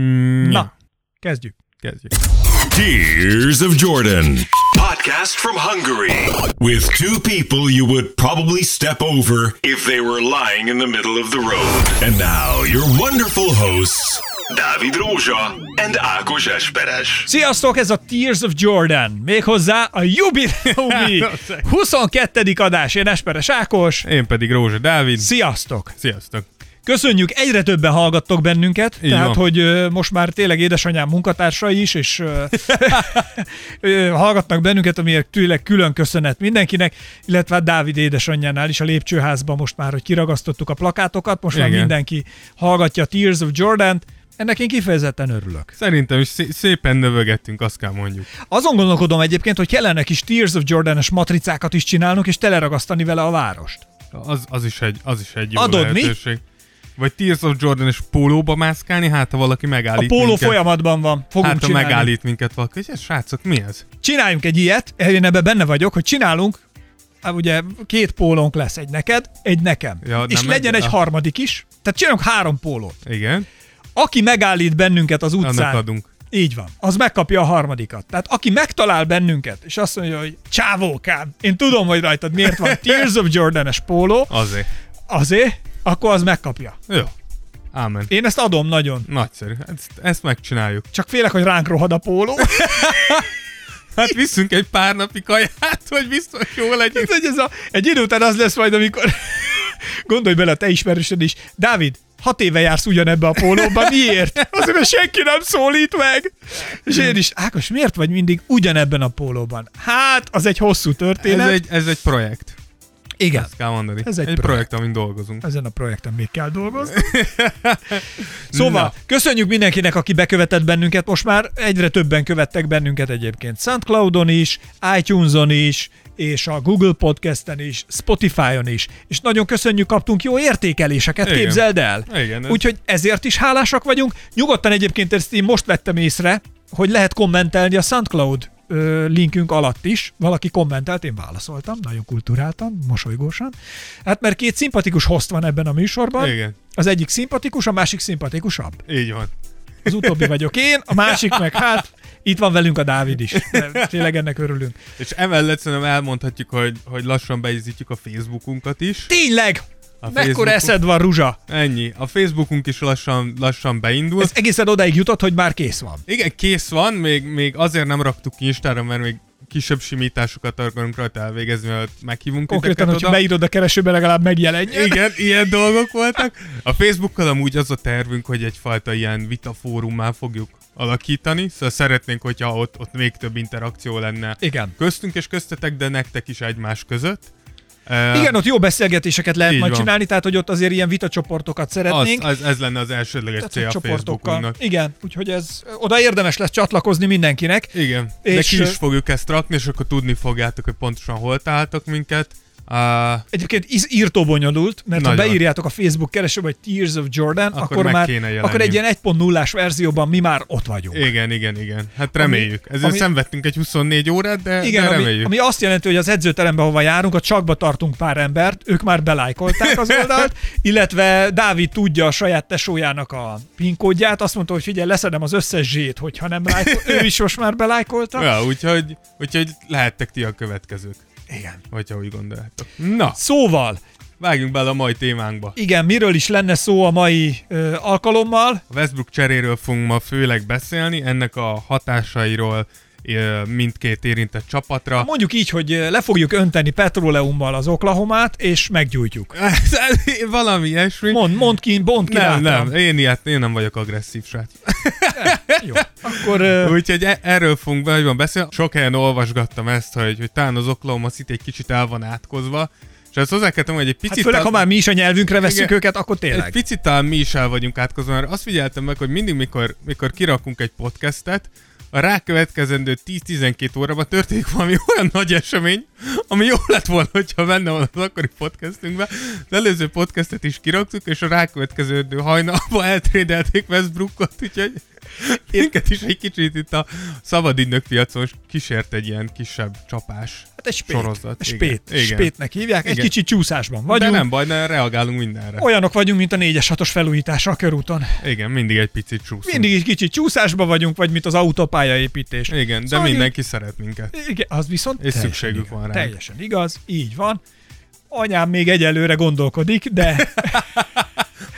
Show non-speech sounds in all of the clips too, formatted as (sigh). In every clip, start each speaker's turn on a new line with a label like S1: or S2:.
S1: Mm,
S2: Na, kezdjük.
S1: Kezdjük.
S3: Tears of Jordan. Podcast from Hungary. With two people you would probably step over if they were lying in the middle of the road. And now, your wonderful hosts, Dávid Rózsa and Ákos Esperes.
S2: Sziasztok, ez a Tears of Jordan. Méghozzá a jubileumi (laughs) 22. adás. Én Esperes Ákos.
S1: Én pedig Rózsa Dávid.
S2: Sziasztok!
S1: Sziasztok.
S2: Köszönjük, egyre többen hallgattok bennünket,
S1: Így
S2: tehát
S1: van.
S2: hogy most már tényleg édesanyám munkatársai is, és (laughs) (laughs) hallgatnak bennünket, amiért tényleg külön köszönet mindenkinek, illetve hát Dávid édesanyjánál is a lépcsőházban most már, hogy kiragasztottuk a plakátokat, most már
S1: Igen.
S2: mindenki hallgatja Tears of Jordan-t, ennek én kifejezetten örülök.
S1: Szerintem is szé- szépen növögettünk, azt kell mondjuk.
S2: Azon gondolkodom egyébként, hogy kellene kis Tears of Jordan-es matricákat is csinálnunk, és teleragasztani vele a várost.
S1: Az, az, is, egy, az is egy jó
S2: Adod, mi?
S1: Vagy Tears of Jordan és pólóba mászkálni, hát ha valaki
S2: A
S1: megállít
S2: póló
S1: minket.
S2: folyamatban van, fogunk
S1: Hát ha
S2: csinálni.
S1: megállít minket valaki, ez srácok, mi ez?
S2: Csináljunk egy ilyet, én ebben benne vagyok, hogy csinálunk, hát ugye két pólónk lesz, egy neked, egy nekem.
S1: Ja,
S2: és
S1: nem
S2: legyen
S1: egy- ah.
S2: harmadik is, tehát csinálunk három pólót.
S1: Igen,
S2: Aki megállít bennünket az
S1: annak
S2: utcán,
S1: adunk.
S2: így van, az megkapja a harmadikat. Tehát aki megtalál bennünket, és azt mondja, hogy csávókám, én tudom, hogy rajtad miért van (laughs) Tears of Jordan-es póló,
S1: Azért.
S2: azért, akkor az megkapja.
S1: Jó. Ámen.
S2: Én ezt adom nagyon.
S1: Nagyszerű. Ezt, ezt megcsináljuk.
S2: Csak félek, hogy ránk rohad a póló. (laughs)
S1: Hát viszünk egy pár napi kaját, hogy biztos jó legyen.
S2: Hogy ez a, egy idő után az lesz majd, amikor (laughs) gondolj bele te ismerősöd is. Dávid, hat éve jársz ugyanebbe a pólóba, miért? Azért, mert senki nem szólít meg. És én is, Ákos, miért vagy mindig ugyanebben a pólóban? Hát, az egy hosszú történet.
S1: Ez egy, ez egy projekt.
S2: Igen.
S1: Ezt kell mondani.
S2: Ez egy
S1: egy
S2: projekt.
S1: projekt, amin dolgozunk.
S2: Ezen a projekten még kell dolgozni. (laughs) Szóval,
S1: Na.
S2: köszönjük mindenkinek, aki bekövetett bennünket. Most már egyre többen követtek bennünket egyébként. SoundCloudon is, iTunes-on is, és a Google Podcast-en is, Spotify-on is. És nagyon köszönjük, kaptunk jó értékeléseket,
S1: Igen.
S2: képzeld el.
S1: Igen,
S2: Úgyhogy ezért is hálásak vagyunk. Nyugodtan egyébként ezt én most vettem észre, hogy lehet kommentelni a SoundCloud ö, linkünk alatt is. Valaki kommentelt, én válaszoltam, nagyon kulturáltan, mosolygósan. Hát mert két szimpatikus host van ebben a műsorban.
S1: Igen.
S2: Az egyik szimpatikus, a másik szimpatikusabb.
S1: Így van.
S2: Az utóbbi (laughs) vagyok én, a másik meg hát itt van velünk a Dávid is. De Tényleg ennek örülünk.
S1: És emellett szerintem elmondhatjuk, hogy, hogy lassan beizítjuk a Facebookunkat is.
S2: Tényleg!
S1: A
S2: Mekkora eszed van, Ruzsa?
S1: Ennyi. A Facebookunk is lassan, lassan beindul.
S2: Ez egészen odáig jutott, hogy már kész van.
S1: Igen, kész van, még, még azért nem raktuk ki Instára, mert még kisebb simításokat akarunk rajta elvégezni, mert meghívunk
S2: Konkrétan, hogyha beírod a keresőbe, legalább megjelenjen.
S1: Igen, ilyen dolgok voltak. A Facebookkal amúgy az a tervünk, hogy egyfajta ilyen vitafórummá fogjuk alakítani, szóval szeretnénk, hogyha ott, ott még több interakció lenne
S2: Igen.
S1: köztünk és köztetek, de nektek is egymás között. Uh,
S2: Igen, ott jó beszélgetéseket lehet majd
S1: van.
S2: csinálni, tehát hogy ott azért ilyen vitacsoportokat
S1: az,
S2: szeretnénk.
S1: az, ez lenne az elsődleges
S2: Tehát,
S1: cél a Facebookunknak.
S2: Igen, úgyhogy ez oda érdemes lesz csatlakozni mindenkinek.
S1: Igen, de
S2: És,
S1: ki is fogjuk ezt rakni, és akkor tudni fogjátok, hogy pontosan hol találtok minket. Uh,
S2: Egyébként írtó bonyolult, mert
S1: Nagyon.
S2: ha beírjátok a Facebook keresőbe, hogy Tears of Jordan,
S1: Akkor
S2: akkor, már akkor egy ilyen 1.0-ás verzióban mi már ott vagyunk.
S1: igen, igen, igen. Hát reméljük. Ezért
S2: ami-
S1: szenvedtünk egy 24 órát, de,
S2: Igen,
S1: de
S2: ami,
S1: reméljük.
S2: ami azt jelenti, hogy az edzőterembe, hova járunk, a csakba tartunk pár embert, ők már belájkolták az (laughs) oldalt, illetve Dávid tudja a saját tesójának a PIN kódját, azt mondta, hogy figyelj, leszedem az összes zsét, hogyha nem lájkol, (laughs) ő is most már belájkolta.
S1: Ja, úgyhogy, úgyhogy lehettek ti a következők,
S2: Igen.
S1: hogyha úgy gondoljátok. Na,
S2: Szóval,
S1: vágjunk bele a mai témánkba.
S2: igen, miről is lenne szó a mai ö, alkalommal?
S1: A Westbrook cseréről fogunk ma főleg beszélni, ennek a hatásairól mindkét érintett csapatra.
S2: Mondjuk így, hogy le fogjuk önteni petróleummal az Oklahomát, és meggyújtjuk. (laughs)
S1: Valami ilyesmi.
S2: Mond, mond ki, bond ki
S1: nem,
S2: rátam.
S1: nem, én, ilyet, én nem vagyok agresszív srác.
S2: Jó. Akkor ö,
S1: Úgyhogy e- erről fogunk nagyban beszélni. Sok helyen olvasgattam ezt, hogy, hogy talán az Oklahoma City egy kicsit el van átkozva, és ezt hozzá kell tenni, hogy egy
S2: hát
S1: picit...
S2: főleg, ha már mi is a nyelvünkre veszük
S1: Igen.
S2: őket, akkor
S1: Egy
S2: tényleg.
S1: picit talán mi is el vagyunk átkozva, mert azt figyeltem meg, hogy mindig, mikor, mikor kirakunk egy podcastet, a rákövetkezendő 10-12 órában történik valami (laughs) olyan nagy esemény, ami jó lett volna, hogyha benne van az akkori podcastünkben. Az előző podcastet is kiraktuk, és a rákövetkezendő hajnalban eltrédelték Westbrookot, úgyhogy (laughs) Minket is egy kicsit itt a szabadügynök piacon kísért egy ilyen kisebb csapás.
S2: Hát egy spét.
S1: Sorozat,
S2: Egy spét.
S1: Igen.
S2: Spétnek hívják. Egy
S1: Igen.
S2: kicsit csúszásban
S1: De
S2: vagyunk.
S1: nem baj, ne reagálunk mindenre.
S2: Olyanok vagyunk, mint a 4-es 6-os felújítása a körúton.
S1: Igen, mindig egy picit csúszunk.
S2: Mindig egy kicsit csúszásban vagyunk, vagy mint az autópályaépítés.
S1: Igen, de
S2: Szóval
S1: mindenki szeret minket.
S2: Igen, az viszont
S1: És szükségük
S2: igaz.
S1: van ránk.
S2: Teljesen igaz, így van. Anyám még egyelőre gondolkodik, de (laughs)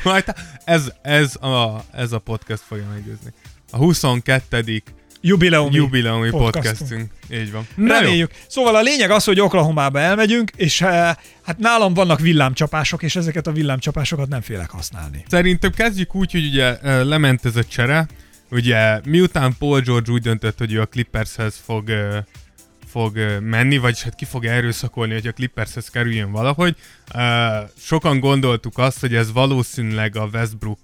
S1: Majd ez, ez, a, ez a podcast fogja meggyőzni. A 22.
S2: jubileumi,
S1: jubileumi
S2: podcastunk.
S1: podcastunk. Így van.
S2: Reméljük. Szóval a lényeg az, hogy Oklahomába elmegyünk, és eh, hát nálam vannak villámcsapások, és ezeket a villámcsapásokat nem félek használni.
S1: Szerintem kezdjük úgy, hogy ugye ö, lement ez a csere. Ugye miután Paul George úgy döntött, hogy ő a Clippershez fog, ö, fog menni, vagyis hát ki fog erőszakolni, hogy a Clippershez kerüljön valahogy. Sokan gondoltuk azt, hogy ez valószínűleg a Westbrook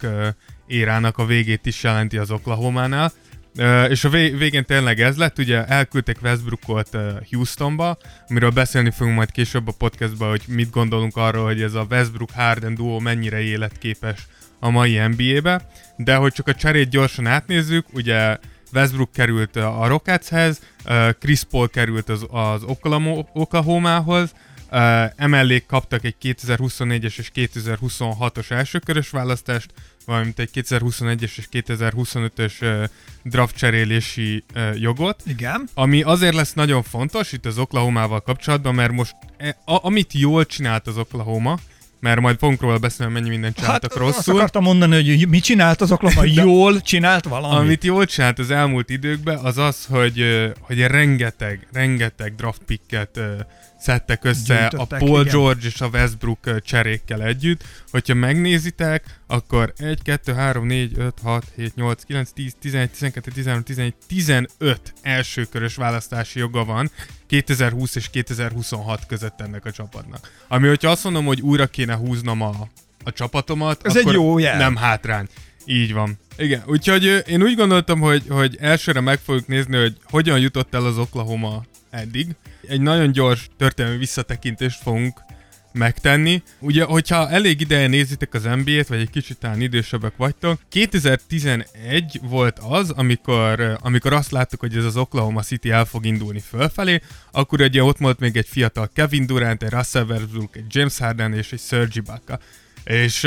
S1: érának a végét is jelenti az Oklahománál. Ö, és a vé- végén tényleg ez lett, ugye elküldtek Westbrookot Houstonba, amiről beszélni fogunk majd később a podcastban, hogy mit gondolunk arról, hogy ez a Westbrook-Harden duó mennyire életképes a mai NBA-be, de hogy csak a cserét gyorsan átnézzük, ugye Westbrook került a Rocketshez, Chris Paul került az, az Oklahoma- Oklahomához, ö, emellé kaptak egy 2024-es és 2026-os elsőkörös választást, valamint egy 2021-es és 2025-ös ö, draft cserélési jogot,
S2: Igen.
S1: ami azért lesz nagyon fontos itt az Oklahomával kapcsolatban, mert most e, a, amit jól csinált az Oklahoma, mert majd fogunk róla beszélni, mennyi mindent csináltak
S2: hát azt
S1: rosszul.
S2: akartam mondani, hogy mit csinált az Oklahoma? (laughs) Jól csinált valamit.
S1: Amit jól csinált az elmúlt időkben, az az, hogy, hogy rengeteg, rengeteg draft picket szedtek össze a Paul
S2: igen.
S1: George és a Westbrook cserékkel együtt. Hogyha megnézitek, akkor 1, 2, 3, 4, 5, 6, 7, 8, 9, 10, 11, 12, 13, 14, 15 elsőkörös választási joga van 2020 és 2026 között ennek a csapatnak. Ami, hogyha azt mondom, hogy újra kéne húznom a, a csapatomat,
S2: Ez egy
S1: akkor
S2: jó jel.
S1: nem hátrány. Így van. Igen, úgyhogy én úgy gondoltam, hogy, hogy elsőre meg fogjuk nézni, hogy hogyan jutott el az Oklahoma eddig. Egy nagyon gyors történelmi visszatekintést fogunk megtenni. Ugye, hogyha elég ideje nézitek az NBA-t, vagy egy kicsit talán idősebbek vagytok, 2011 volt az, amikor, amikor azt láttuk, hogy ez az Oklahoma City el fog indulni fölfelé, akkor ugye ott volt még egy fiatal Kevin Durant, egy Russell Westbrook, egy James Harden és egy Serge Ibaka. És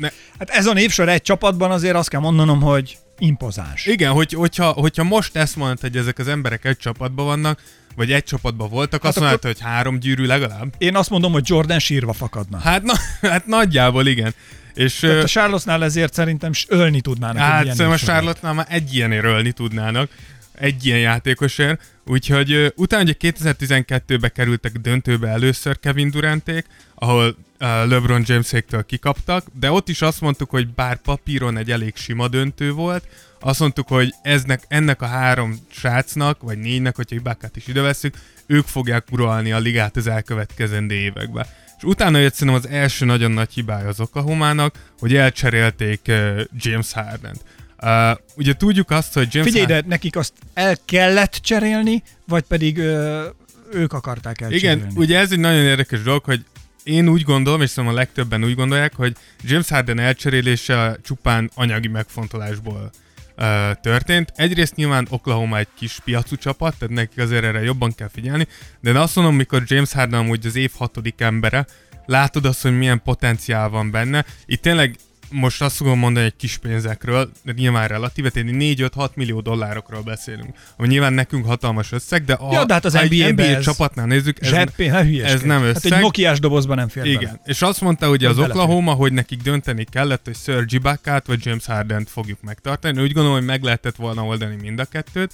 S1: ne,
S2: Hát ez a névsor egy csapatban azért azt kell mondanom, hogy impozáns.
S1: Igen, hogy, hogyha, hogyha most ezt mondod, hogy ezek az emberek egy csapatban vannak, vagy egy csapatban voltak,
S2: Hát
S1: azt mondod, hogy három gyűrű legalább?
S2: Én azt mondom, hogy Jordan sírva fakadna.
S1: Hát, na, hát nagyjából igen. És
S2: Tehát a Charlottesnál ezért szerintem ölni tudnának.
S1: hát szerintem a. Charlotte-nál már egy ilyenért ölni tudnának, egy ilyen játékosért. Úgyhogy utána ugye 2012-be kerültek döntőbe először Kevin Duranték, ahol LeBron Jameséktől kikaptak, de ott is azt mondtuk, hogy bár papíron egy elég sima döntő volt, azt mondtuk, hogy eznek, ennek a három srácnak, vagy négynek, hogyha Ibákát is ide veszük, ők fogják uralni a ligát az elkövetkezendő években. És utána jött szerintem az első nagyon nagy hibája az Oklahomának, hogy elcserélték uh, James Harden-t. Uh, ugye tudjuk azt, hogy James
S2: Figyelj,
S1: Harden...
S2: de nekik azt el kellett cserélni, vagy pedig ö, ők akarták elcserélni?
S1: Igen, ugye ez egy nagyon érdekes dolog, hogy én úgy gondolom, és szerintem a legtöbben úgy gondolják, hogy James Harden elcserélése csupán anyagi megfontolásból uh, történt. Egyrészt nyilván Oklahoma egy kis piacú csapat, tehát nekik azért erre jobban kell figyelni, de én azt mondom, mikor James Harden amúgy az év hatodik embere, látod azt, hogy milyen potenciál van benne. Itt tényleg most azt fogom mondani egy kis pénzekről, de nyilván relatíve, tényleg 4-5-6 millió dollárokról beszélünk. Ami nyilván nekünk hatalmas összeg, de a,
S2: Ja, de hát az NBA-be
S1: NBA
S2: ez-
S1: csapatnál nézzük, ez,
S2: Zseppén, hülyeskedj.
S1: ez nem
S2: Hát
S1: összeg.
S2: egy Nokiás dobozban nem fér
S1: igen,
S2: bele.
S1: és azt mondta ugye az. Oklahoma, hogy nekik dönteni kellett, hogy Serge Ibakát vagy James Harden-t fogjuk megtartani. Úgy gondolom, hogy meg lehetett volna oldani mind a kettőt.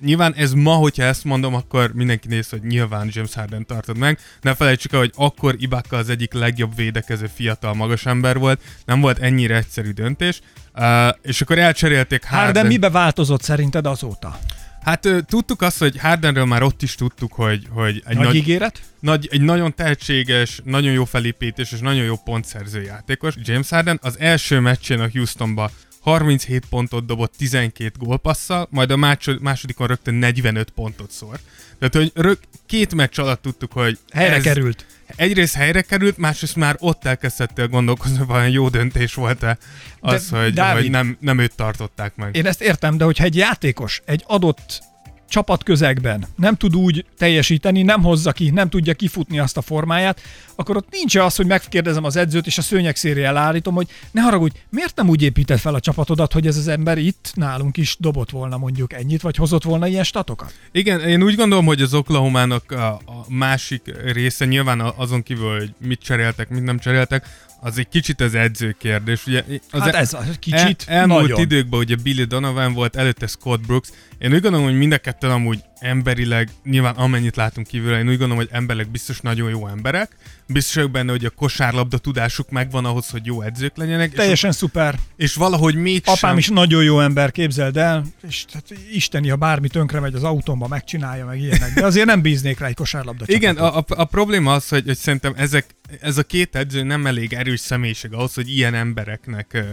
S1: Nyilván ez ma, hogyha ezt mondom, akkor mindenki néz, hogy nyilván James Harden tartod meg. Ne felejtsük el, hogy akkor Ibaka az egyik legjobb védekező fiatal magas ember volt. Nem volt ennyire egyszerű döntés. Uh, és akkor elcserélték Harden.
S2: Harden mibe változott szerinted azóta?
S1: Hát tudtuk azt, hogy Hardenről már ott is tudtuk, hogy, hogy egy
S2: Nagy,
S1: nagy,
S2: ígéret?
S1: nagy, egy nagyon tehetséges, nagyon jó felépítés és nagyon jó pontszerző játékos. James Harden az első meccsén a Houstonba 37 pontot dobott 12 gólpasszal, majd a másod, másodikon rögtön 45 pontot szór. Tehát, hogy rög, két meccs alatt tudtuk, hogy
S2: Helyre
S1: ez
S2: került.
S1: egyrészt helyre került, másrészt már ott elkezdhettél gondolkozni, hogy vajon jó döntés volt-e az,
S2: De,
S1: hogy,
S2: Dávid,
S1: hogy nem, nem őt tartották meg.
S2: Én ezt értem, de hogyha egy játékos egy adott csapatközegben nem tud úgy teljesíteni, nem hozza ki, nem tudja kifutni azt a formáját, akkor ott nincs az, hogy megkérdezem az edzőt, és a szőnyeg állítom, hogy ne haragudj, miért nem úgy épített fel a csapatodat, hogy ez az ember itt nálunk is dobott volna mondjuk ennyit, vagy hozott volna ilyen statokat?
S1: Igen, én úgy gondolom, hogy az Oklahomának a, a másik része nyilván azon kívül, hogy mit cseréltek, mit nem cseréltek, az egy kicsit az edző kérdés. Ugye, az
S2: Hát
S1: e-
S2: ez az kicsit,
S1: el, elmúlt
S2: nagyon.
S1: időkben ugye Billy Donovan volt, előtte Scott Brooks. Én úgy gondolom, hogy mind a ketten amúgy emberileg, nyilván amennyit látunk kívül, én úgy gondolom, hogy emberileg biztos nagyon jó emberek. Biztos vagyok benne, hogy a kosárlabda tudásuk megvan ahhoz, hogy jó edzők legyenek. És,
S2: Teljesen szuper.
S1: és valahogy mégsem...
S2: Apám is nagyon jó ember, képzeld el, és hát isteni, ha bármi tönkre megy az autómba, megcsinálja meg ilyenek. De azért nem bíznék rá egy kosárlabda
S1: Igen, a, a, a probléma az, hogy, hogy szerintem ezek, ez a két edző nem elég erős személyiség ahhoz, hogy ilyen embereknek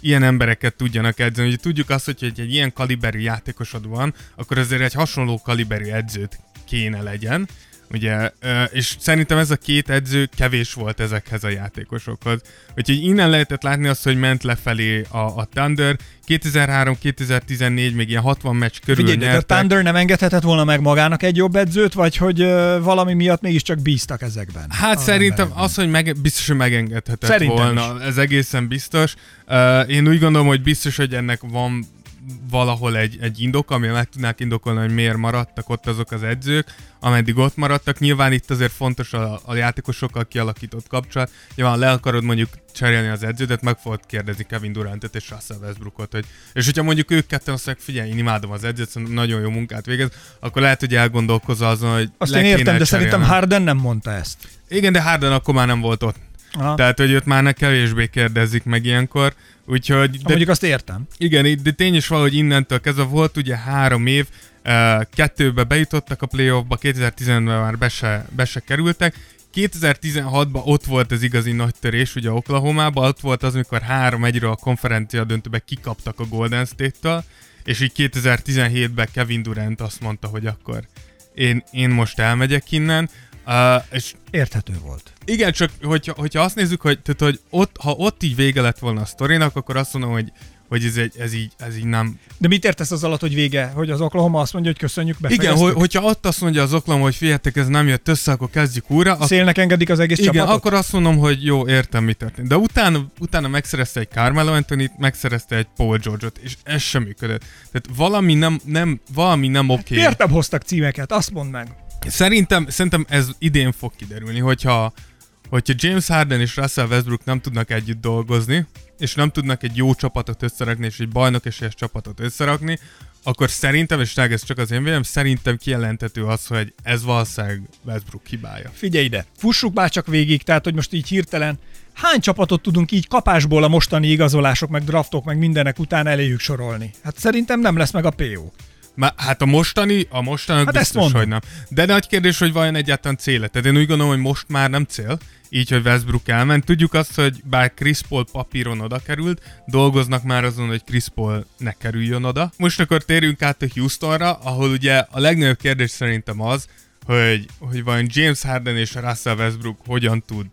S1: ilyen embereket tudjanak edzeni. Ugye tudjuk azt, hogy egy, egy ilyen kaliberű játékosod van, akkor azért egy hasonló kaliberű edzőt kéne legyen. Ugye, és szerintem ez a két edző kevés volt ezekhez a játékosokhoz. Úgyhogy innen lehetett látni azt, hogy ment lefelé a, a Thunder. 2003-2014 még ilyen 60 meccs körül
S2: Figyelj, de a
S1: nyertek.
S2: Thunder nem engedhetett volna meg magának egy jobb edzőt, vagy hogy ö, valami miatt mégiscsak bíztak ezekben?
S1: Hát
S2: a
S1: szerintem
S2: emberekben?
S1: az, hogy meg, biztos, hogy megengedhetett
S2: Szerintem
S1: volna. Ez egészen biztos. Uh, én úgy gondolom, hogy biztos, hogy ennek van valahol egy, egy indok, ami meg tudnák indokolni, hogy miért maradtak ott azok az edzők, ameddig ott maradtak. Nyilván itt azért fontos a, a játékosokkal kialakított kapcsolat. Nyilván le akarod mondjuk cserélni az edződet, meg fogod kérdezni Kevin Durantet és Russell Westbrookot, hogy és hogyha mondjuk ők ketten azt mondják, figyelj, én imádom az edzőt, szerintem nagyon jó munkát végez, akkor lehet, hogy elgondolkozol azon, hogy
S2: Azt én értem, de szerintem. Harden nem mondta ezt.
S1: Igen, de Harden akkor már nem volt ott.
S2: Aha.
S1: Tehát, hogy őt már ne kevésbé kérdezik meg ilyenkor. Úgyhogy,
S2: De...
S1: de,
S2: Mondjuk azt értem.
S1: igen, de tény is valahogy innentől kezdve volt ugye három év, uh, kettőbe bejutottak a playoffba, 2015-ben már be se, be se kerültek, 2016-ban ott volt az igazi nagy törés, ugye Oklahoma-ban, ott volt az, amikor 3-1-ről a konferencia döntőbe kikaptak a Golden State-től, és így 2017-ben Kevin Durant azt mondta, hogy akkor én, én most elmegyek innen, uh, és
S2: Érthető volt.
S1: igen, csak hogyha, hogyha azt nézzük, hogy, tehát, hogy ott, ha ott így vége lett volna a sztorinak, akkor azt mondom, hogy, hogy ez, egy, ez, így, ez így nem...
S2: De mit értesz az alatt, hogy vége? Hogy az Oklahoma azt mondja, hogy köszönjük,
S1: Igen,
S2: befejeztük?
S1: hogy, hogyha ott azt mondja az oklom, hogy figyeljetek, ez nem jött össze, akkor kezdjük újra, ak-
S2: Szélnek engedik az egész
S1: igen,
S2: csapatot?
S1: akkor azt mondom, hogy jó, értem, mi történt. De utána, utána megszerezte egy Carmelo anthony megszerezte egy Paul George-ot, és ez sem működött. Tehát valami nem, nem, valami nem oké.
S2: Miért nem hoztak címeket? Azt mondd meg.
S1: Szerintem, szerintem ez idén fog kiderülni, hogyha, hogyha James Harden és Russell Westbrook nem tudnak együtt dolgozni, és nem tudnak egy jó csapatot összerakni, és egy bajnok esélyes csapatot összerakni, akkor szerintem, és ez csak az én véleményem, szerintem kijelentető az, hogy ez valószínűleg Westbrook hibája.
S2: Figyelj ide, fussuk már csak végig, tehát hogy most így hirtelen hány csapatot tudunk így kapásból a mostani igazolások, meg draftok, meg mindenek után eléjük sorolni? Hát szerintem nem lesz meg a PO.
S1: Má, hát a mostani, a mostani
S2: Hát
S1: biztos, hogy nem. De nagy kérdés, hogy vajon egyáltalán cél Tehát én úgy gondolom, hogy most már nem cél, így, hogy Westbrook elment. Tudjuk azt, hogy bár Chris Paul papíron oda került, dolgoznak már azon, hogy Chris Paul ne kerüljön oda. Most akkor térjünk át a Houstonra, ahol ugye a legnagyobb kérdés szerintem az, hogy, hogy vajon James Harden és Russell Westbrook hogyan tud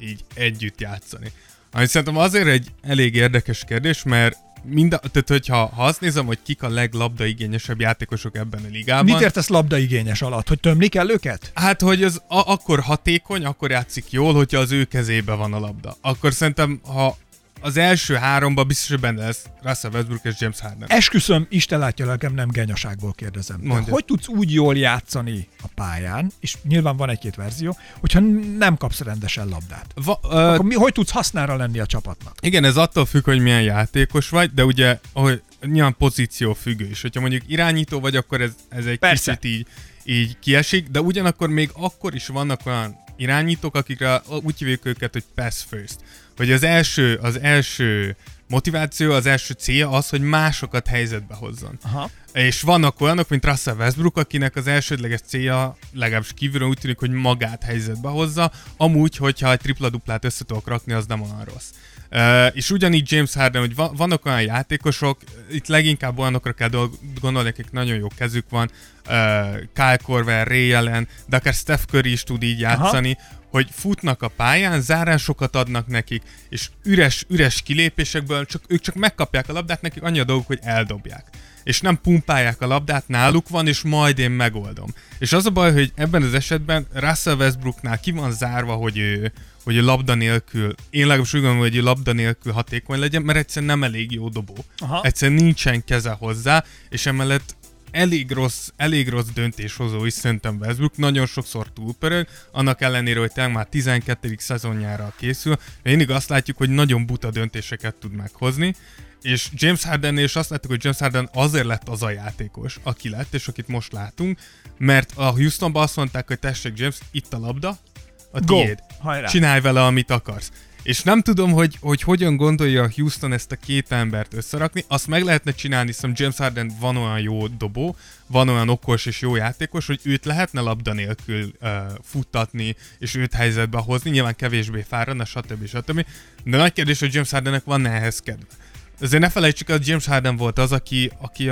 S1: így együtt játszani. Ami szerintem azért egy elég érdekes kérdés, mert mind a, tehát hogyha ha azt nézem, hogy kik a leglabdaigényesebb játékosok ebben a ligában.
S2: Mit értesz labdaigényes alatt? Hogy tömni kell őket?
S1: Hát, hogy az a, akkor hatékony, akkor játszik jól, hogyha az ő kezébe van a labda. Akkor szerintem, ha az első háromba biztos, hogy benne lesz Russell Westbrook és James Harden.
S2: Esküszöm, Isten látja lelkem, nem genyaságból kérdezem. De
S1: Mondja.
S2: hogy tudsz úgy jól játszani a pályán, és nyilván van egy-két verzió, hogyha nem kapsz rendesen labdát?
S1: Va, ö,
S2: Akkor mi, hogy tudsz hasznára lenni a csapatnak?
S1: igen, ez attól függ, hogy milyen játékos vagy, de ugye, ahogy nyilván pozíció függő is. Hogyha mondjuk irányító vagy, akkor ez, ez egy
S2: Persze.
S1: kicsit így, így kiesik, de ugyanakkor még akkor is vannak olyan irányítók, akikre úgy hívjuk őket, hogy pass first. Hogy az első, az első motiváció, az első célja az, hogy másokat helyzetbe hozzon.
S2: Aha.
S1: És vannak olyanok, mint Russell Westbrook, akinek az elsődleges célja, legalábbis kívülről úgy tűnik, hogy magát helyzetbe hozza, amúgy, hogyha egy tripla-duplát össze tudok rakni, az nem olyan rossz. Uh, és ugyanígy James Harden, hogy va- vannak olyan játékosok, itt leginkább olyanokra kell dolg- gondolni, akik nagyon jó kezük van, uh, Kyle Korver, Ray Allen, de akár Steph Curry is tud így játszani, Aha. Hogy futnak a pályán, zárásokat adnak nekik, és üres, üres kilépésekből csak, ők csak megkapják a labdát, nekik annyi a dolguk, hogy eldobják és nem pumpálják a labdát, náluk van, és majd én megoldom. És az a baj, hogy ebben az esetben Russell Westbrooknál ki van zárva, hogy ő, hogy ő labda nélkül, én legalábbis úgy gondolom, hogy ő labda nélkül hatékony legyen, mert egyszerűen nem elég jó dobó.
S2: Aha.
S1: Egyszerűen nincsen keze hozzá, és emellett elég rossz, elég rossz döntéshozó is szerintem Westbrook, nagyon sokszor túlpörög, annak ellenére, hogy tényleg már 12. szezonjára készül, mindig azt látjuk, hogy nagyon buta döntéseket tud meghozni, és James Harden és azt láttuk, hogy James Harden azért lett az a játékos, aki lett, és akit most látunk, mert a Houstonban azt mondták, hogy tessék James, itt a labda, a
S2: Go!
S1: tiéd.
S2: Hajrá!
S1: Csinálj vele, amit akarsz. És nem tudom, hogy, hogy hogyan gondolja Houston ezt a két embert összerakni. Azt meg lehetne csinálni, hiszen James Harden van olyan jó dobó, van olyan okos és jó játékos, hogy őt lehetne labda nélkül uh, futtatni, és őt helyzetbe hozni. Nyilván kevésbé fáradna, stb. stb. De nagy kérdés, hogy James Hardennek van ehhez kedve. Azért ne felejtsük, hogy James Harden volt az, aki, aki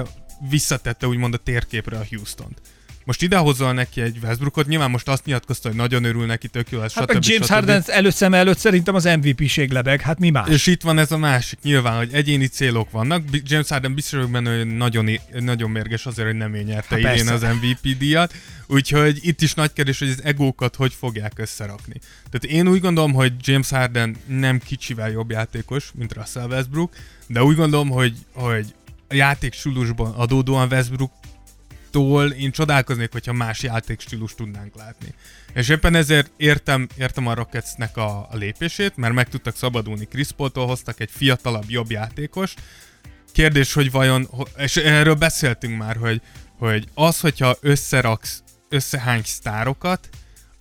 S1: visszatette úgymond a térképre a Houston-t. Most idehozol neki egy Westbrookot, nyilván most azt nyilatkozta, hogy nagyon örül neki, tök jó lesz,
S2: Hát
S1: stb.
S2: James
S1: stb.
S2: Harden előszem előtt szerintem az MVP-ség lebeg, hát mi más?
S1: És itt van ez a másik, nyilván, hogy egyéni célok vannak. James Harden biztos vagyok benne, hogy nagyon, nagyon mérges azért, hogy nem ő nyerte
S2: Há,
S1: idén az MVP díjat. Úgyhogy itt is nagy kérdés, hogy az egókat hogy fogják összerakni. Tehát én úgy gondolom, hogy James Harden nem kicsivel jobb játékos, mint Russell Westbrook, de úgy gondolom, hogy, hogy a játékstílusban adódóan Westbrook tól én csodálkoznék, hogyha más játékstílus tudnánk látni. És éppen ezért értem, értem a Rocketsnek a, a lépését, mert meg tudtak szabadulni Chris hoztak egy fiatalabb, jobb játékos. Kérdés, hogy vajon, és erről beszéltünk már, hogy, hogy az, hogyha összeraksz, összehánysz sztárokat,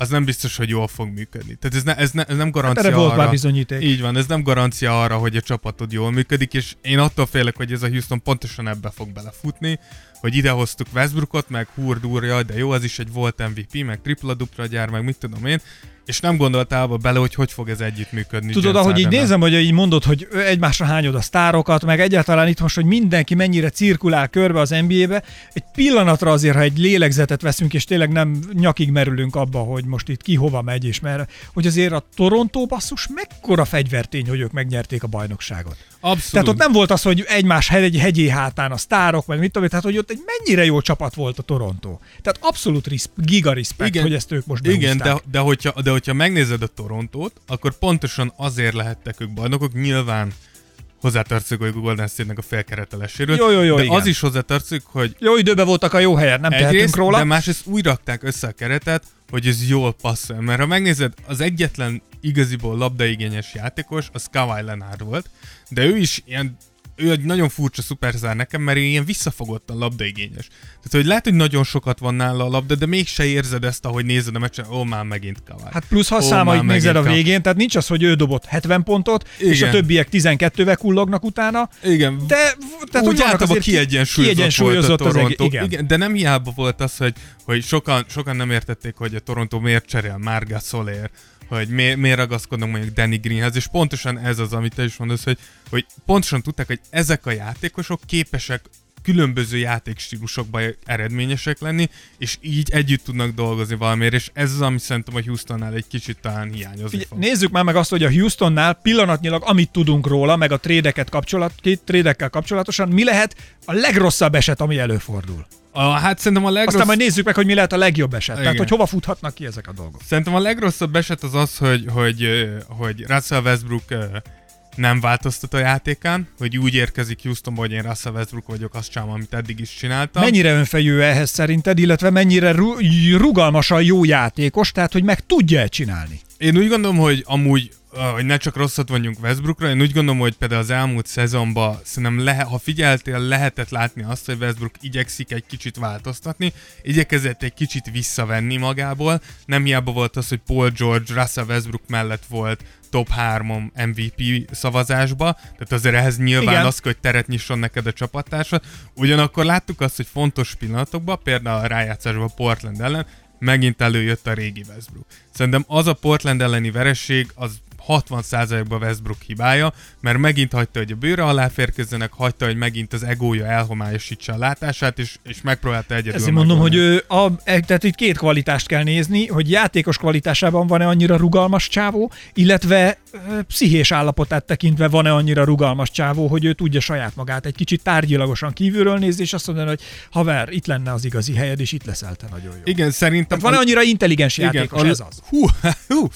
S1: az nem biztos, hogy jól fog működni. Tehát ez, ne, ez, ne, ez nem garancia
S2: Hát Erre volt
S1: arra,
S2: már bizonyíték.
S1: így van, ez nem garancia arra, hogy a csapatod jól működik, és én attól félek, hogy ez a Houston pontosan ebbe fog belefutni, hogy idehoztuk Westbrookot, meg hurdúrja, de jó, az is egy volt MVP, meg tripla dupla gyár, meg mit tudom én, és nem gondoltál abba bele, hogy hogy fog ez együttműködni.
S2: Tudod,
S1: James
S2: ahogy így
S1: Hardennel.
S2: nézem, hogy így mondod, hogy egymásra hányod a sztárokat, meg egyáltalán itt most, hogy mindenki mennyire cirkulál körbe az NBA-be, egy pillanatra azért, ha egy lélegzetet veszünk, és tényleg nem nyakig merülünk abba, hogy most itt ki hova megy, és merre, hogy azért a Toronto basszus mekkora fegyvertény, hogy ők megnyerték a bajnokságot.
S1: Abszolút.
S2: Tehát ott nem volt az, hogy egymás hegy, hegyé hátán a sztárok, meg mit tudom, tehát hogy ott egy mennyire jó csapat volt a Toronto. Tehát abszolút risp, giga respect,
S1: Igen.
S2: hogy ezt ők most
S1: Igen,
S2: behúzták.
S1: de, de, hogyha, de hogyha megnézed a Torontót, akkor pontosan azért lehettek ők bajnokok, nyilván hozzátartozik, hogy Golden State-nek a félkeretelesséről.
S2: Jó, jó, jó,
S1: de
S2: igen.
S1: az is hozzátartozik, hogy
S2: Jó időben voltak a jó helyen, nem tehetünk
S1: egyrészt,
S2: róla.
S1: de másrészt úgy rakták össze a keretet, hogy ez jól passzol. Mert ha megnézed, az egyetlen igaziból labdaigényes játékos, az Kawhi Leonard volt, de ő is ilyen ő egy nagyon furcsa szuperzár nekem, mert ő ilyen visszafogottan labdaigényes. Tehát, hogy lehet, hogy nagyon sokat van nála a labda, de mégse érzed ezt, ahogy nézed a meccsen, ó, már megint Kawhi.
S2: Hát plusz ha
S1: Ó,
S2: számait nézed a végén, tehát nincs az, hogy ő dobott 70 pontot, Igen. és a többiek 12-vel kullognak utána,
S1: Igen,
S2: de tehát,
S1: úgy általában kiegyensúlyozott,
S2: kiegyensúlyozott
S1: volt a. Toronto.
S2: Igen.
S1: Igen, de nem hiába volt az, hogy, hogy sokan, sokan nem értették, hogy a Toronto miért cserél Marga Soler, hogy miért, miért ragaszkodnak mondjuk Danny Greenhez, és pontosan ez az, amit te is mondasz, hogy, hogy pontosan tudták, hogy ezek a játékosok képesek különböző játékstílusokban eredményesek lenni, és így együtt tudnak dolgozni valamiért, és ez az, ami szerintem a Houstonnál egy kicsit talán hiányozni
S2: Figyelj,
S1: fog.
S2: nézzük már meg azt, hogy a Houstonnál pillanatnyilag, amit tudunk róla, meg a trédeket kapcsolat, két trédekkel kapcsolatosan, mi lehet a legrosszabb eset, ami előfordul.
S1: A, hát szerintem a legrossz...
S2: Aztán majd nézzük meg, hogy mi lehet a legjobb eset. Tehát,
S1: Igen.
S2: hogy hova futhatnak ki ezek a dolgok.
S1: Szerintem a legrosszabb eset az az, hogy, hogy, hogy Russell Westbrook nem változtat a játékán, hogy úgy érkezik Houstonba, hogy én Russell Westbrook vagyok, azt csinálom, amit eddig is csináltam.
S2: Mennyire önfejű ehhez szerinted, illetve mennyire ru- rugalmasan jó játékos, tehát hogy meg tudja-e csinálni?
S1: Én úgy gondolom, hogy amúgy, hogy ne csak rosszat vonjunk Westbrookra, én úgy gondolom, hogy például az elmúlt szezonban szerintem lehe, ha figyeltél, lehetett látni azt, hogy Westbrook igyekszik egy kicsit változtatni, igyekezett egy kicsit visszavenni magából, nem hiába volt az, hogy Paul George Russell Westbrook mellett volt top 3 MVP szavazásba, tehát azért ehhez nyilván.
S2: Igen.
S1: az, hogy teret nyisson neked a csapattársa. Ugyanakkor láttuk azt, hogy fontos pillanatokban, például a rájátszásban Portland ellen, megint előjött a régi Westbrook. Szerintem az a Portland elleni vereség, az 60%-ban Westbrook hibája, mert megint hagyta, hogy a bőre alá férkezzenek, hagyta, hogy megint az egója elhomályosítsa a látását, és, és megpróbálta egyedül
S2: Ezért mondom, hogy ő, a, e- tehát itt két kvalitást kell nézni, hogy játékos kvalitásában van-e annyira rugalmas csávó, illetve ö, pszichés állapotát tekintve van-e annyira rugalmas csávó, hogy ő tudja saját magát egy kicsit tárgyilagosan kívülről nézni, és azt mondani, hogy haver, itt lenne az igazi helyed, és itt leszel te nagyon jó.
S1: Igen, szerintem...
S2: Tehát van-e annyira intelligens játékos,
S1: a-
S2: ez az?
S1: Hú, (laughs) hú,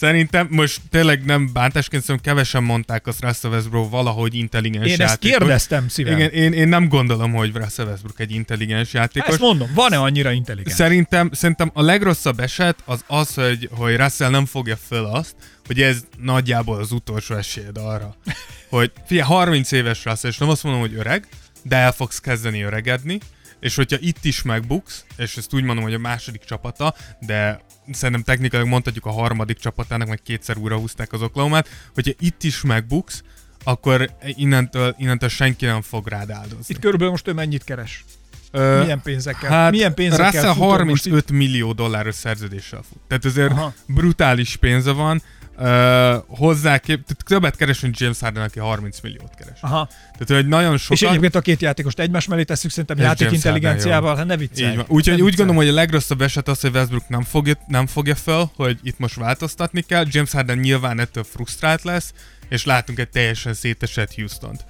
S1: Szerintem most tényleg nem bántásként, szerintem kevesen mondták azt Russell Westbrook valahogy intelligens
S2: Én ezt
S1: játékos.
S2: kérdeztem szívem.
S1: Igen, én, én nem gondolom, hogy Russell Westbrook egy intelligens játékos.
S2: Ezt mondom, van-e annyira intelligens?
S1: Szerintem, szerintem a legrosszabb eset az az, hogy, hogy Russell nem fogja föl azt, hogy ez nagyjából az utolsó esélyed arra, (laughs) hogy figyelj, 30 éves Russell, és nem azt mondom, hogy öreg, de el fogsz kezdeni öregedni, és hogyha itt is megbuksz, és ezt úgy mondom, hogy a második csapata, de szerintem technikailag mondhatjuk a harmadik csapatának, meg kétszer újra húzták az oklahomát, hogyha itt is megbuksz, akkor innentől, innentől senki nem fog rád áldozni.
S2: Itt körülbelül most ő mennyit keres?
S1: Ö,
S2: Milyen pénzekkel?
S1: Hát
S2: milyen pénzekkel
S1: Russell
S2: futott most
S1: 35 millió dolláros szerződéssel fut. Tehát azért.
S2: Aha.
S1: brutális pénze van. Uh, hozzá kép, tehát többet keres, mint James Harden, aki 30 milliót keres.
S2: Aha.
S1: Tehát, hogy nagyon
S2: És
S1: sokan...
S2: egyébként a két játékost egymás mellé tesszük, szerintem
S1: Ez
S2: játék
S1: James
S2: intelligenciával, hát ne viccelj.
S1: Úgyhogy úgy
S2: viccelj.
S1: gondolom, hogy a legrosszabb eset az, hogy Westbrook nem fogja, nem fogja fel, hogy itt most változtatni kell. James Harden nyilván ettől frusztrált lesz, és látunk egy teljesen szétesett Houston-t.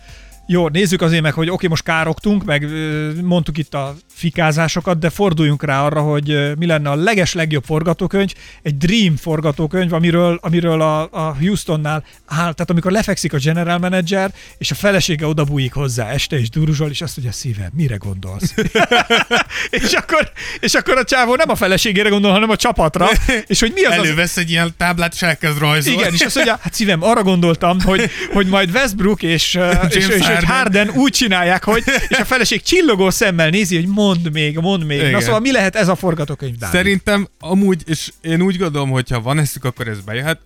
S2: Jó, nézzük azért meg, hogy oké, most károgtunk, meg mondtuk itt a fikázásokat, de forduljunk rá arra, hogy mi lenne a leges legjobb forgatókönyv, egy Dream forgatókönyv, amiről, amiről a, a Houstonnál áll, tehát amikor lefekszik a general manager, és a felesége odabújik hozzá este, és duruzsol, és azt mondja, szívem, mire gondolsz? (laughs) és, akkor, és akkor a csávó nem a feleségére gondol, hanem a csapatra, és hogy mi az az
S1: Elővesz egy ilyen táblát, és elkezd rajzolni.
S2: igen, és azt mondja, hát szívem, arra gondoltam, hogy, hogy majd Westbrook és, (laughs) és, és, és
S1: Harden.
S2: Úgy csinálják, hogy és a feleség csillogó szemmel nézi, hogy mondd még, mondd még. Igen. Na szóval mi lehet ez a forgatókönyv, Dávid?
S1: Szerintem amúgy, és én úgy gondolom, hogy ha van eszük, akkor ez bejöhet.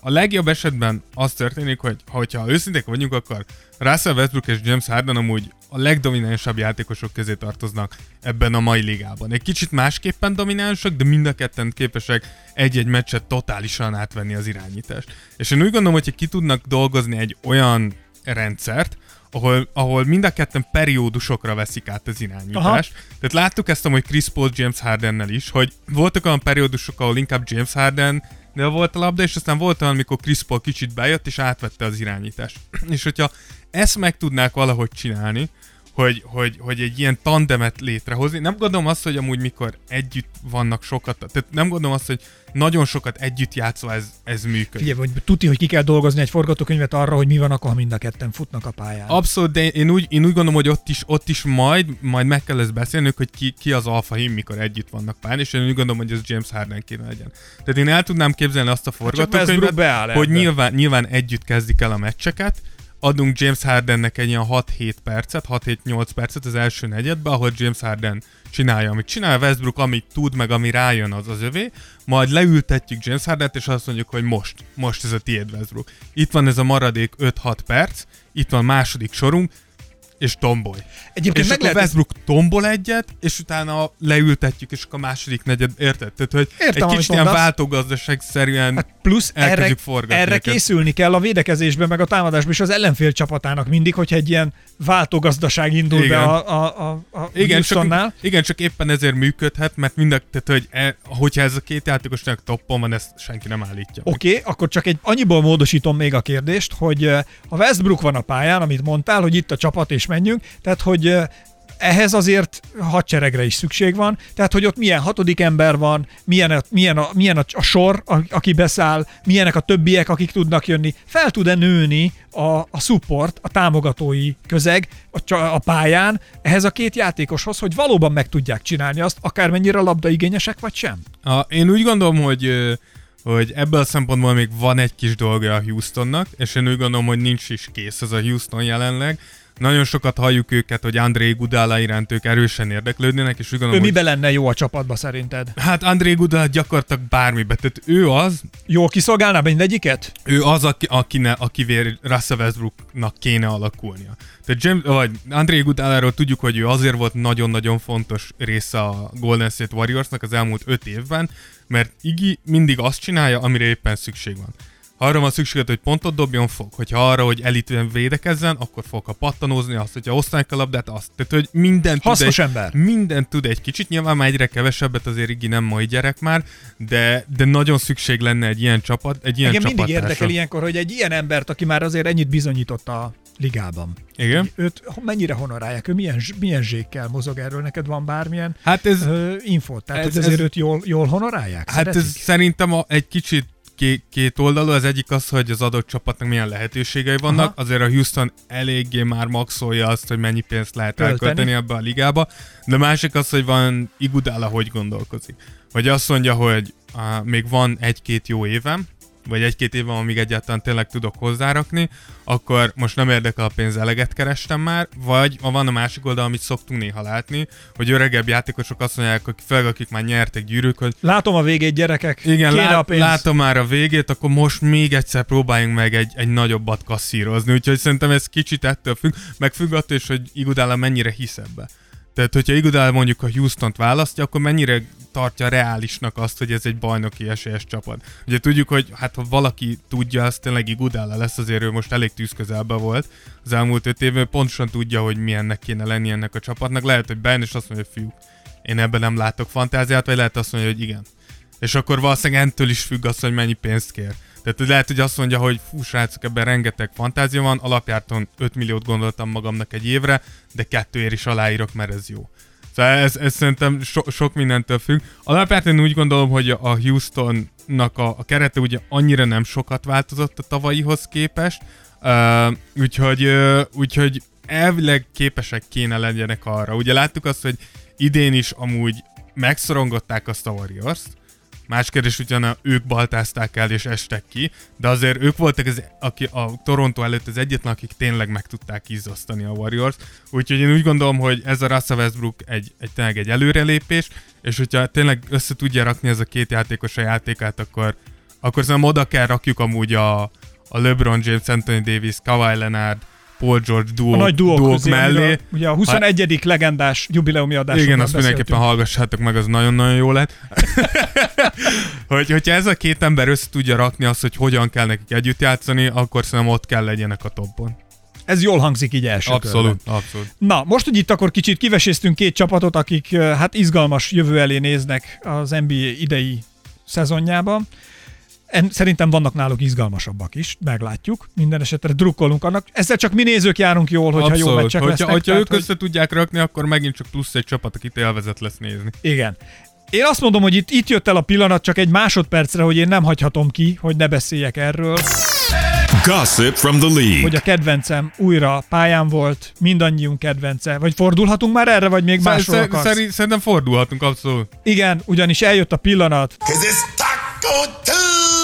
S1: A legjobb esetben az történik, hogy hogyha őszinték vagyunk, akkor Russell Westbrook és James Harden amúgy a legdominánsabb játékosok közé tartoznak ebben a mai ligában. Egy kicsit másképpen dominánsak, de mind a ketten képesek egy-egy meccset totálisan átvenni az irányítást. És én úgy gondolom, hogyha ki tudnak dolgozni egy olyan rendszert, ahol, ahol mind a ketten periódusokra veszik át az irányítást. Aha. Tehát láttuk ezt amúgy Chris Paul James Hardennel is, hogy voltak olyan periódusok, ahol inkább James Harden de volt a labda, és aztán volt olyan, amikor Chris Paul kicsit bejött, és átvette az irányítást. (clears throat) és hogyha ezt meg tudnák valahogy csinálni, hogy, hogy, hogy egy ilyen tandemet létrehozni. Nem gondolom azt, hogy amúgy mikor együtt vannak sokat, tehát nem gondolom azt, hogy nagyon sokat együtt játszva ez, ez működik.
S2: Figyelj, hogy tuti, hogy ki kell dolgozni egy forgatókönyvet arra, hogy mi van akkor, ha mind a ketten futnak a pályán.
S1: Abszolút, de én úgy, én úgy gondolom, hogy ott is, ott is majd, majd meg kell ezt beszélnünk, hogy ki, ki az alfa hím, mikor együtt vannak pályán, és én úgy gondolom, hogy ez James Harden kéne legyen. Tehát én el tudnám képzelni azt a
S2: Westbrook
S1: forgatókönyvet, hogy nyilván, nyilván együtt kezdik el a meccseket, adunk James Hardennek egy ilyen 6-7 percet, 6-7-8 percet az első negyedbe, ahol James Harden csinálja, amit csinál, Westbrook, amit tud, meg ami rájön, az az övé, majd leültetjük James Hardent, és azt mondjuk, hogy most, most ez a tiéd Westbrook. Itt van ez a maradék 5-6 perc, itt van második sorunk, és tombolj.
S2: Egyébként
S1: és
S2: meg lehet-
S1: Westbrook tombol egyet, és utána leültetjük, és akkor a második negyed, érted? Tehát, hogy
S2: Értem,
S1: egy kicsit ilyen
S2: mondasz.
S1: váltógazdaság szerűen
S2: Hát plusz erre,
S1: forgatni
S2: erre
S1: őket.
S2: készülni kell a védekezésben, meg a támadásban is az ellenfél csapatának mindig, hogyha egy ilyen váltógazdaság indul
S1: Igen.
S2: be a, a, a, a
S1: Igen csak, igen, csak éppen ezért működhet, mert mind a, tehát, hogy e, hogyha ez a két játékosnak toppon van, ezt senki nem állítja.
S2: Oké, okay, akkor csak egy annyiból módosítom még a kérdést, hogy ha Westbrook van a pályán, amit mondtál, hogy itt a csapat és menjünk, tehát hogy eh, ehhez azért hadseregre is szükség van, tehát hogy ott milyen hatodik ember van, milyen a, milyen a, milyen a, a sor, a, aki beszáll, milyenek a többiek, akik tudnak jönni, fel tud-e nőni a, a support, a támogatói közeg a, a pályán ehhez a két játékoshoz, hogy valóban meg tudják csinálni azt, akármennyire labdaigényesek vagy sem.
S1: A, én úgy gondolom, hogy hogy ebből a szempontból még van egy kis dolga a Houstonnak, és én úgy gondolom, hogy nincs is kész ez a Houston jelenleg. Nagyon sokat halljuk őket, hogy André Gudala iránt ők erősen érdeklődnének, és úgy
S2: Ő
S1: gondolom, hogy,
S2: miben lenne jó a csapatba szerinted?
S1: hát André Gudala gyakorlatilag bármibe, tehát ő az,
S2: Jól kiszolgálná mindegyiket?
S1: ő az, aki, akine, akivé Russell Westbrooknak kéne alakulnia. Tehát James, vagy André Gudaláról tudjuk, hogy ő azért volt nagyon-nagyon fontos része a Golden State Warriorsnak az elmúlt öt évben, mert Iggy mindig azt csinálja, amire éppen szükség van. Ha arra van szükséged, hogy pontot dobjon, fog. Hogyha arra, hogy elitűen védekezzen, akkor fog. Ha pattanózni, azt, hogyha osztálják a labdát, azt. Tehát, hogy
S2: Hasznos
S1: tud egy,
S2: ember.
S1: mindent tud egy kicsit, nyilván már egyre kevesebbet azért Iggy nem mai gyerek már, de, de nagyon szükség lenne egy ilyen csapat, egy ilyen
S2: Engem mindig érdekel ilyenkor, hogy egy ilyen embert, aki már azért ennyit bizonyított a ligában.
S1: Igen?
S2: Őt mennyire honorálják? Ő milyen, milyen zsékkel mozog erről? Neked van bármilyen
S1: Hát ez,
S2: ö, infót? Tehát
S1: ez-
S2: ez, ezért
S1: ez-
S2: őt jól, jól honorálják?
S1: Hát ez
S2: Szeretik?
S1: szerintem a, egy kicsit ké, két oldalú, az egyik az, hogy az adott csapatnak milyen lehetőségei vannak,
S2: Aha.
S1: azért a Houston eléggé már maxolja azt, hogy mennyi pénzt lehet
S2: Költeni.
S1: elkölteni ebbe a ligába, de másik az, hogy van Iguodala, hogy gondolkozik. Vagy azt mondja, hogy á, még van egy-két jó évem, vagy egy-két évem, amíg egyáltalán tényleg tudok hozzárakni, akkor most nem érdekel a pénz, eleget kerestem már, vagy van a másik oldal, amit szoktunk néha látni, hogy öregebb játékosok azt mondják, hogy főleg akik már nyertek gyűrűk, hogy
S2: Látom a végét, gyerekek.
S1: igen,
S2: Kéne a pénz.
S1: látom már a végét, akkor most még egyszer próbáljunk meg egy, egy nagyobbat kasszírozni. Úgyhogy szerintem ez kicsit ettől függ, meg függ attól is, hogy Iguodala mennyire hisz ebbe. Tehát, hogyha Iguodala mondjuk a Houston-t választja, akkor mennyire tartja reálisnak azt, hogy ez egy bajnoki esélyes csapat. Ugye tudjuk, hogy hát ha valaki tudja, az tényleg Iguodala lesz, azért ő most elég tűzközelben volt az elmúlt öt évben, pontosan tudja, hogy milyennek kéne lenni ennek a csapatnak. Lehet, hogy bejön és azt mondja, hogy fiúk, én ebben nem látok fantáziát, vagy lehet azt mondja, hogy igen. És akkor valószínűleg entől is függ az, hogy mennyi pénzt kér. Tehát lehet, hogy azt mondja, hogy fú, srácok, ebben rengeteg fantázia van, alapjárton 5 milliót gondoltam magamnak egy évre, de kettőért is aláírok, mert ez jó. Szóval ez, ez szerintem so, sok mindentől függ. Alapjárton úgy gondolom, hogy a Houstonnak a, a kerete ugye annyira nem sokat változott a tavalyihoz képest, uh, úgyhogy, uh, úgyhogy elvileg képesek kéne legyenek arra. Ugye láttuk azt, hogy idén is amúgy megszorongották azt a Warriors-t, Más kérdés, ugyan ők baltázták el és estek ki, de azért ők voltak az, aki a Toronto előtt az egyetlen, akik tényleg meg tudták izzasztani a Warriors. Úgyhogy én úgy gondolom, hogy ez a Russell Westbrook egy, egy tényleg egy előrelépés, és hogyha tényleg össze tudja rakni ez a két játékos a játékát, akkor, akkor szerintem oda kell rakjuk amúgy a, a LeBron James, Anthony Davis, Kawhi Leonard, Paul George duó,
S2: A nagy duók,
S1: duók
S2: közé,
S1: mellé.
S2: Ugye a 21. legendás jubileumi adásunkban
S1: Igen, azt mindenképpen hallgassátok meg, az nagyon-nagyon jó lett. (laughs) hogy, hogyha ez a két ember össze tudja rakni azt, hogy hogyan kell nekik együtt játszani, akkor szerintem ott kell legyenek a topon.
S2: Ez jól hangzik így első körben.
S1: Abszolút, abszolút.
S2: Na, most, hogy itt akkor kicsit kiveséztünk két csapatot, akik hát izgalmas jövő elé néznek az NBA idei szezonjában. En, szerintem vannak náluk izgalmasabbak is, meglátjuk. Minden esetre drukkolunk annak. Ezzel csak mi nézők járunk jól, hogyha jó
S1: abszolút.
S2: meccsek
S1: hogyha,
S2: lesznek.
S1: hogyha
S2: tehát,
S1: ők össze tudják rakni, akkor megint csak plusz egy csapat, akit élvezet lesz nézni.
S2: Igen. Én azt mondom, hogy itt, itt jött el a pillanat csak egy másodpercre, hogy én nem hagyhatom ki, hogy ne beszéljek erről,
S3: Gossip from the league.
S2: hogy a kedvencem újra pályán volt, mindannyiunk kedvence. Vagy fordulhatunk már erre, vagy még másról
S1: Szer-
S2: akarsz?
S1: szeri- szerintem fordulhatunk, abszolút.
S2: Igen, ugyanis eljött a pillanat,
S4: Cause it's Taco Tuesday.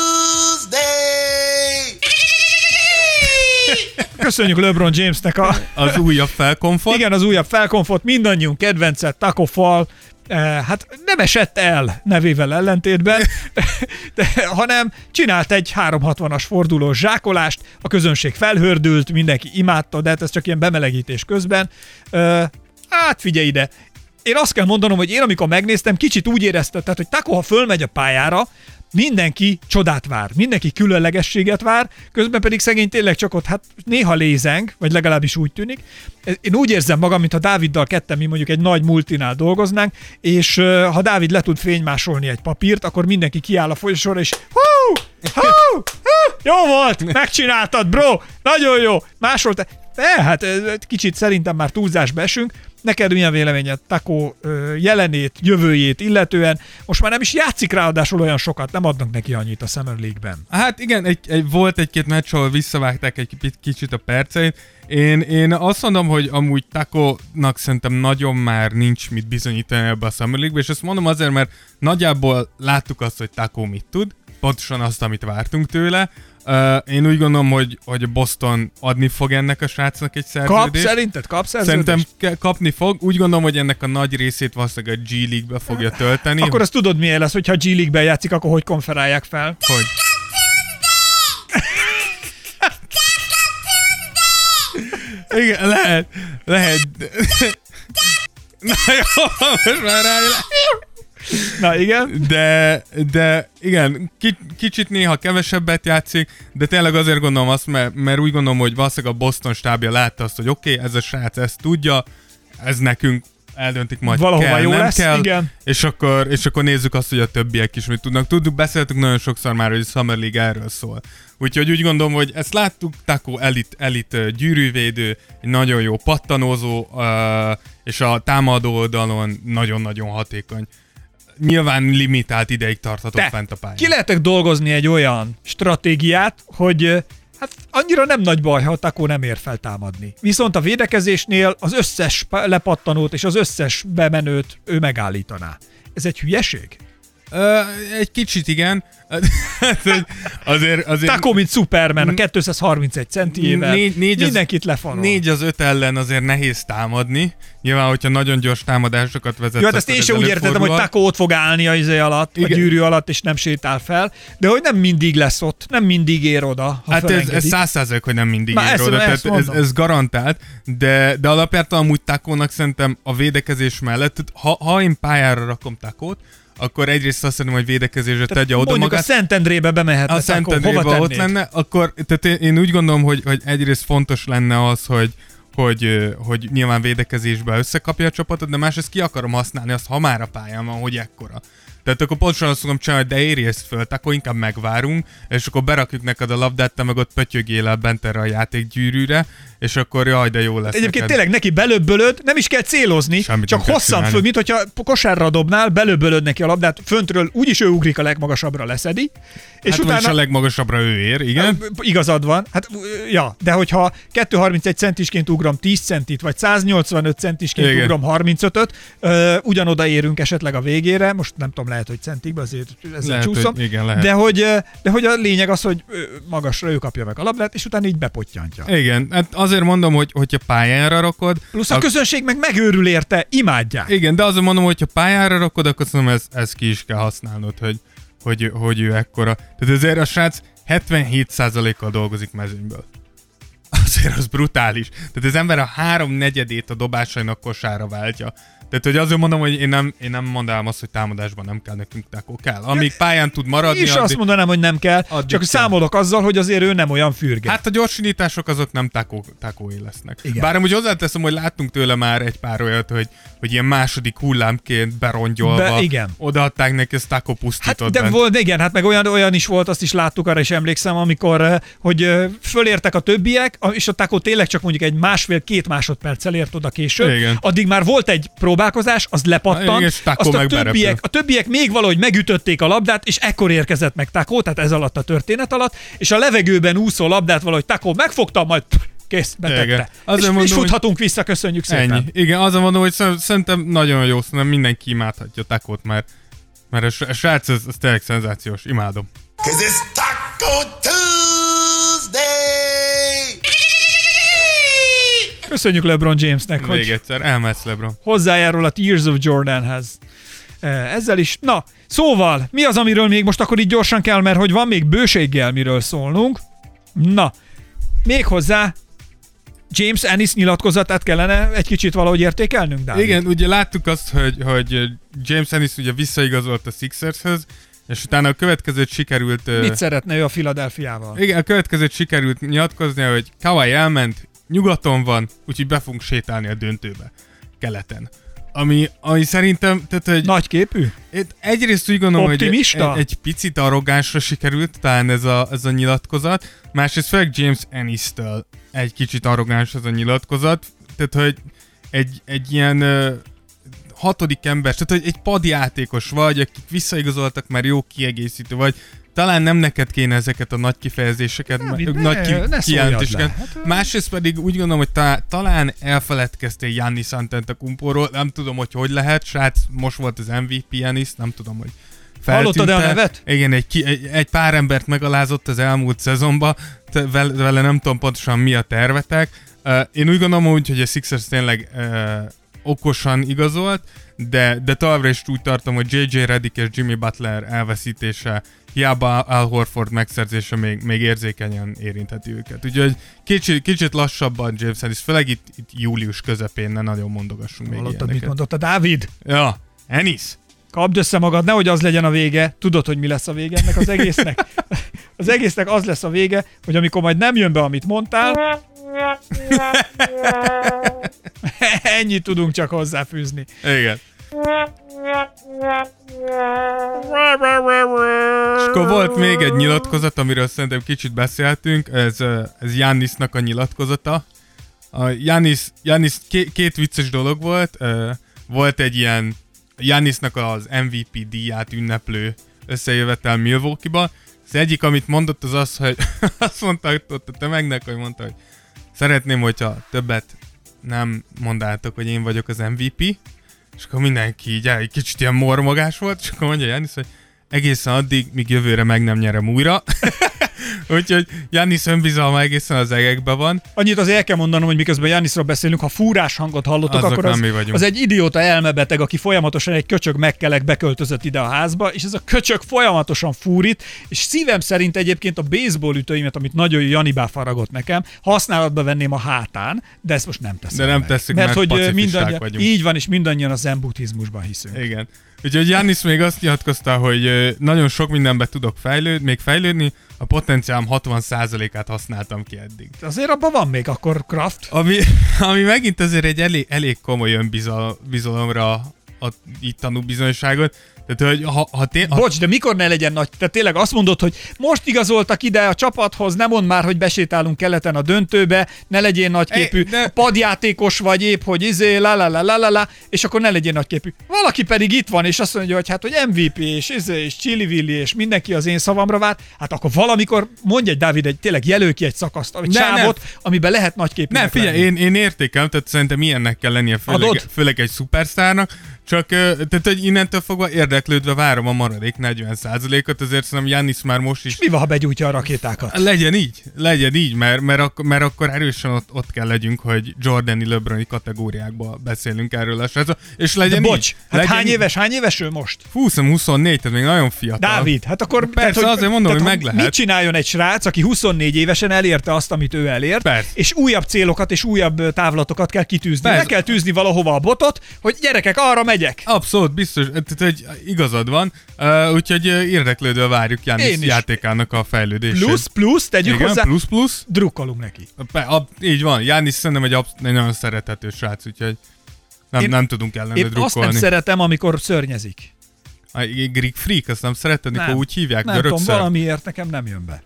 S2: Köszönjük LeBron Jamesnek a,
S1: Az újabb felkonfort.
S2: igen, az újabb felkonfot, mindannyiunk kedvence, Taco Fall, eh, hát nem esett el nevével ellentétben, de, hanem csinált egy 360-as fordulós zsákolást, a közönség felhördült, mindenki imádta, de hát ez csak ilyen bemelegítés közben. Eh, hát figyelj ide, én azt kell mondanom, hogy én amikor megnéztem, kicsit úgy éreztem, tehát, hogy Taco, ha fölmegy a pályára, mindenki csodát vár, mindenki különlegességet vár, közben pedig szegény tényleg csak ott hát néha lézeng, vagy legalábbis úgy tűnik. Én úgy érzem magam, mintha Dáviddal ketten mi mondjuk egy nagy multinál dolgoznánk, és ha Dávid le tud fénymásolni egy papírt, akkor mindenki kiáll a folyosóra, és hú, hú, hú, jó volt, megcsináltad, bro, nagyon jó, másolta. E, hát ez egy kicsit szerintem már túlzásba esünk. Neked milyen véleményed ö, jelenét, jövőjét illetően? Most már nem is játszik ráadásul olyan sokat, nem adnak neki annyit a Summer League-ben.
S1: Hát igen, egy, egy, volt egy-két meccs, ahol visszavágták egy kicsit, a perceit. Én, én azt mondom, hogy amúgy Taco-nak szerintem nagyon már nincs mit bizonyítani ebbe a Summer League-be, és ezt mondom azért, mert nagyjából láttuk azt, hogy Taco mit tud, pontosan azt, amit vártunk tőle. Uh, én úgy gondolom, hogy, hogy a Boston adni fog ennek a srácnak egy
S2: Kap,
S1: szerződést.
S2: szerinted kap szerződést?
S1: Szerintem kapni fog. Úgy gondolom, hogy ennek a nagy részét valószínűleg a G League-be fogja tölteni.
S2: Akkor azt tudod milyen lesz, hogyha G League-ben játszik, akkor hogy konferálják fel?
S1: Hogy? Igen, lehet, lehet. (laughs) Na jó, most már rá
S2: Na igen.
S1: de, de igen, ki, kicsit néha kevesebbet játszik, de tényleg azért gondolom azt, mert, mert úgy gondolom, hogy valószínűleg a Boston stábja látta azt, hogy oké, okay, ez a srác ezt tudja, ez nekünk eldöntik majd
S2: Valahova
S1: kell,
S2: jó
S1: nem
S2: lesz,
S1: kell,
S2: igen.
S1: És, akkor, és akkor nézzük azt, hogy a többiek is mit tudnak. Tudjuk, beszéltük nagyon sokszor már, hogy a Summer League erről szól. Úgyhogy úgy gondolom, hogy ezt láttuk, Taco elit, elit gyűrűvédő, egy nagyon jó pattanózó, és a támadó oldalon nagyon-nagyon hatékony. Nyilván limitált ideig tartható
S2: Te,
S1: fent a pályán.
S2: ki lehetek dolgozni egy olyan stratégiát, hogy hát annyira nem nagy baj, ha a Takó nem ér fel támadni. Viszont a védekezésnél az összes pa- lepattanót és az összes bemenőt ő megállítaná. Ez egy hülyeség?
S1: Ö, egy kicsit igen. Hát, azért, azért
S2: Takó, mint Superman, a 231 centiével.
S1: Négy-
S2: mindenkit lefarol.
S1: négy az öt ellen azért nehéz támadni. Nyilván, hogyha nagyon gyors támadásokat vezet.
S2: Jó, hát ezt én sem úgy értettem, hogy Takó ott fog állni a izé alatt, a
S1: Igen.
S2: gyűrű alatt, és nem sétál fel, de hogy nem mindig lesz ott, nem mindig ér oda, ha
S1: Hát ez, ez
S2: felengedik.
S1: száz százalék, hogy nem mindig
S2: Na,
S1: ér oda, tehát ez, ez garantált, de, de alapjártan amúgy Takónak szerintem a védekezés mellett, ha, ha én pályára rakom Takót, akkor egyrészt azt szerintem, hogy védekezésre tegye oda
S2: Mondjuk
S1: magát.
S2: a Szentendrébe bemehetne
S1: a
S2: Takó, hova
S1: Szentendrébe ott lenne, akkor tehát én, én úgy gondolom, hogy, hogy egyrészt fontos lenne az, hogy, hogy, hogy nyilván védekezésbe összekapja a csapatot, de másrészt ki akarom használni azt, ha már a pályán van, hogy ekkora. Tehát akkor pontosan azt csinálni, hogy de érj ezt föl, akkor inkább megvárunk, és akkor berakjuk neked a labdát, te meg ott pötyögél el bent erre a játékgyűrűre, és akkor jaj, de jó lesz
S2: Egyébként
S1: neked.
S2: tényleg neki belöbbölöd, nem is kell célozni,
S1: Semmit
S2: csak hosszan föl, mint hogyha kosárra dobnál, belöbbölöd neki a labdát, föntről úgyis ő ugrik a legmagasabbra leszedi, és
S1: hát
S2: utána...
S1: a legmagasabbra ő ér, igen.
S2: Igazad van. Hát, ja, de hogyha 231 centisként ugrom 10 centit, vagy 185 centisként
S1: Igen.
S2: ugrom 35-öt, ö, ugyanoda érünk esetleg a végére, most nem tudom, lehet, hogy centikbe, azért ezzel
S1: Lehet,
S2: csúszom,
S1: hogy igen, lehet.
S2: de hogy, de hogy a lényeg az, hogy magasra ő kapja meg a labdát, és utána így bepottyantja.
S1: Igen, hát azért mondom, hogy hogyha pályára rakod,
S2: Plusz a közönség meg megőrül érte, imádják.
S1: Igen, de azért mondom, hogy ha pályára rakod, akkor szerintem ez, ez ki is kell használnod, hogy, hogy, hogy ő ekkora. Tehát azért a srác 77%-kal dolgozik mezőnyből. Azért az brutális. Tehát az ember a három negyedét a dobásainak kosára váltja. Tehát, hogy azért mondom, hogy én nem, én nem mondanám azt, hogy támadásban nem kell nekünk takó. Kell. Amíg pályán tud maradni,
S2: És azt
S1: addig,
S2: mondanám, hogy nem kell, csak
S1: kell.
S2: számolok azzal, hogy azért ő nem olyan fürge.
S1: Hát a gyorsítások azok nem takó, takói lesznek.
S2: Igen.
S1: Bár amúgy hozzáteszem, hogy láttunk tőle már egy pár olyat, hogy, hogy ilyen második hullámként berongyolva
S2: Be- igen.
S1: odaadták neki, ezt
S2: Hát,
S1: pusztított
S2: de
S1: bent.
S2: volt, igen, hát meg olyan, olyan is volt, azt is láttuk, arra is emlékszem, amikor, eh, hogy eh, fölértek a többiek, és a Taco tényleg csak mondjuk egy másfél-két másodperccel ért oda később.
S1: Igen.
S2: Addig már volt egy próbálkozás, az lepattant,
S1: Igen, és
S2: azt a többiek, a többiek még valahogy megütötték a labdát, és ekkor érkezett meg Taco, tehát ez alatt a történet alatt, és a levegőben úszó labdát valahogy Taco megfogta, majd kész, betette.
S1: Igen.
S2: És, és
S1: mondom, hogy-
S2: futhatunk vissza, köszönjük szépen.
S1: Ennyi. Igen, azon mondom, hogy szer- szerintem nagyon jó, szerintem mindenki imádhatja Takót, mert, mert a srác, ez, ez tényleg szenzációs, imádom.
S4: Cause it's Taco Tuesday.
S2: Köszönjük LeBron Jamesnek, hogy
S1: Még egyszer, elmehetsz Lebron.
S2: hozzájárul a Tears of Jordanhez. Eh, Ezzel is. Na, szóval, mi az, amiről még most akkor így gyorsan kell, mert hogy van még bőséggel miről szólnunk. Na, még hozzá James Ennis nyilatkozatát kellene egy kicsit valahogy értékelnünk, Dávid?
S1: Igen, ugye láttuk azt, hogy, hogy James Ennis ugye visszaigazolt a Sixershez, és utána a következőt sikerült...
S2: Mit szeretne ő a Philadelphiával?
S1: Igen, a következőt sikerült nyilatkozni, hogy Kawai elment, nyugaton van, úgyhogy be fogunk sétálni a döntőbe, keleten. Ami, ami szerintem, tehát, hogy
S2: Nagy képű?
S1: Egyrészt úgy gondolom,
S2: Optimista?
S1: hogy egy, egy picit arrogánsra sikerült talán ez a, ez a nyilatkozat, másrészt főleg James Ennis-től egy kicsit arrogáns ez a nyilatkozat, tehát hogy egy, egy ilyen ö, hatodik ember, tehát hogy egy padjátékos vagy, akik visszaigazoltak, mert jó kiegészítő vagy, talán nem neked kéne ezeket a nagy kifejezéseket,
S2: Nem, ne-
S1: nagy ki, kijelentéseket.
S2: le. Hát,
S1: Másrészt pedig úgy gondolom, hogy ta, talán elfeledkeztél Giannis Antetokounmpóról, nem tudom, hogy hogy lehet, srác most volt az MVP Giannis, nem tudom, hogy
S2: Hallottad-e a
S1: feltűnt-e.
S2: nevet?
S1: Igen, egy, ki, egy, egy pár embert megalázott az elmúlt szezonban, te, vele, vele nem tudom pontosan mi a tervetek. Uh, én úgy gondolom úgy, hogy a Sixers tényleg uh, okosan igazolt, de, de továbbra is úgy tartom, hogy JJ Redick és Jimmy Butler elveszítése, hiába Al Horford megszerzése még, még érzékenyen érintheti őket. Úgyhogy kicsit, kicsit lassabban James Harris, főleg itt, itt július közepén ne nagyon mondogassunk még
S2: Hallottad, mit mondott a Dávid?
S1: Ja, Ennis.
S2: Kapd össze magad, nehogy az legyen a vége. Tudod, hogy mi lesz a vége ennek az egésznek? (laughs) Az egésznek az lesz a vége, hogy amikor majd nem jön be, amit mondtál, (laughs) (laughs) ennyit tudunk csak hozzáfűzni.
S1: Igen. És akkor volt még egy nyilatkozat, amiről szerintem kicsit beszéltünk, ez, ez Jannisnak a nyilatkozata. A Jannis, Jannis két, vicces dolog volt, volt egy ilyen Jannisnak az MVP díját ünneplő összejövetel Milwaukee-ba. Az egyik, amit mondott, az az, hogy (laughs) azt mondta ott a tömegnek, hogy mondta, hogy szeretném, hogyha többet nem mondátok, hogy én vagyok az MVP, és akkor mindenki így egy kicsit ilyen mormogás volt, és akkor mondja Janis, hogy egészen addig, míg jövőre meg nem nyerem újra. (laughs) Úgyhogy Janis önbizalma egészen az egekbe van.
S2: Annyit azért el kell mondanom, hogy miközben Janisról beszélünk, ha fúrás hangot hallottok,
S1: Azok
S2: akkor az,
S1: mi vagyunk.
S2: az egy idióta elmebeteg, aki folyamatosan egy köcsög megkelek beköltözött ide a házba, és ez a köcsög folyamatosan fúrít, és szívem szerint egyébként a baseball ütőimet, amit nagyon jó Janibá faragott nekem, használatba venném a hátán, de ezt most nem teszem
S1: De nem
S2: meg.
S1: tesszük,
S2: mert,
S1: mert
S2: hogy mindannyian,
S1: vagyunk.
S2: így van, és mindannyian a zen buddhizmusban hiszünk.
S1: Igen. Úgyhogy Janis még azt nyilatkozta, hogy nagyon sok mindenbe tudok fejlődni, még fejlődni, a potenciálom 60%-át használtam ki eddig.
S2: Azért abban van még akkor Kraft.
S1: Ami, (laughs) ami megint azért egy elég, elég komoly önbizalomra a, így tanú bizonyságot. Tehát, hogy ha, ha, té- ha
S2: Bocs, de mikor ne legyen nagy? Tehát tényleg azt mondod, hogy most igazoltak ide a csapathoz, nem mond már, hogy besétálunk keleten a döntőbe, ne legyél nagyképű,
S1: de-
S2: padjátékos vagy épp, hogy izé, la la la la la la, és akkor ne legyél nagyképű. Valaki pedig itt van, és azt mondja, hogy hát, hogy MVP, és izé, és Chili és mindenki az én szavamra vár, hát akkor valamikor mondj egy Dávid, egy, tényleg jelöl ki egy szakaszt, egy
S1: Ne,
S2: sávot, amiben lehet nagyképű.
S1: Nem, figyelj, én, én értékelem, tehát szerintem ilyennek kell lennie, főleg, főleg egy szupersztárnak, csak tehát, hogy innentől fogva érdeklődve várom a maradék 40%-ot, azért szerintem Jannis már most is
S2: Mi van, ha begyújtja a rakétákat?
S1: Legyen így, legyen így, mert, mert, ak- mert akkor erősen ott, ott kell legyünk, hogy Jordani Lebroni kategóriákba beszélünk erről a srácról. És
S2: De
S1: legyen
S2: bocs,
S1: így.
S2: hát
S1: legyen
S2: hány
S1: így.
S2: éves, hány éves ő most?
S1: 20-24, tehát még nagyon fiatal.
S2: Dávid, hát akkor...
S1: Persze, azért mondom, hogy meg lehet.
S2: Mit csináljon egy srác, aki 24 évesen elérte azt, amit ő elért,
S1: Persze.
S2: és újabb célokat és újabb távlatokat kell kitűzni.
S1: Persze.
S2: Meg kell tűzni valahova a botot, hogy gyerekek, arra megyek.
S1: Abszolút, biztos, tehát, hogy igazad van, uh, úgyhogy érdeklődve várjuk
S2: Én
S1: János
S2: is.
S1: játékának a fejlődését.
S2: Plusz, plusz, tegyük
S1: Igen,
S2: hozzá,
S1: plusz, plusz.
S2: drukkolunk neki.
S1: Pe, a, így van, Jánis szerintem egy, absz- egy nagyon szerethető srác, úgyhogy nem,
S2: Én-
S1: nem tudunk ellene
S2: Én azt nem
S1: drukkolni.
S2: szeretem, amikor szörnyezik.
S1: A Greek Freak, azt nem szereted, mikor úgy hívják,
S2: Nem tudom, valamiért nekem nem jön be.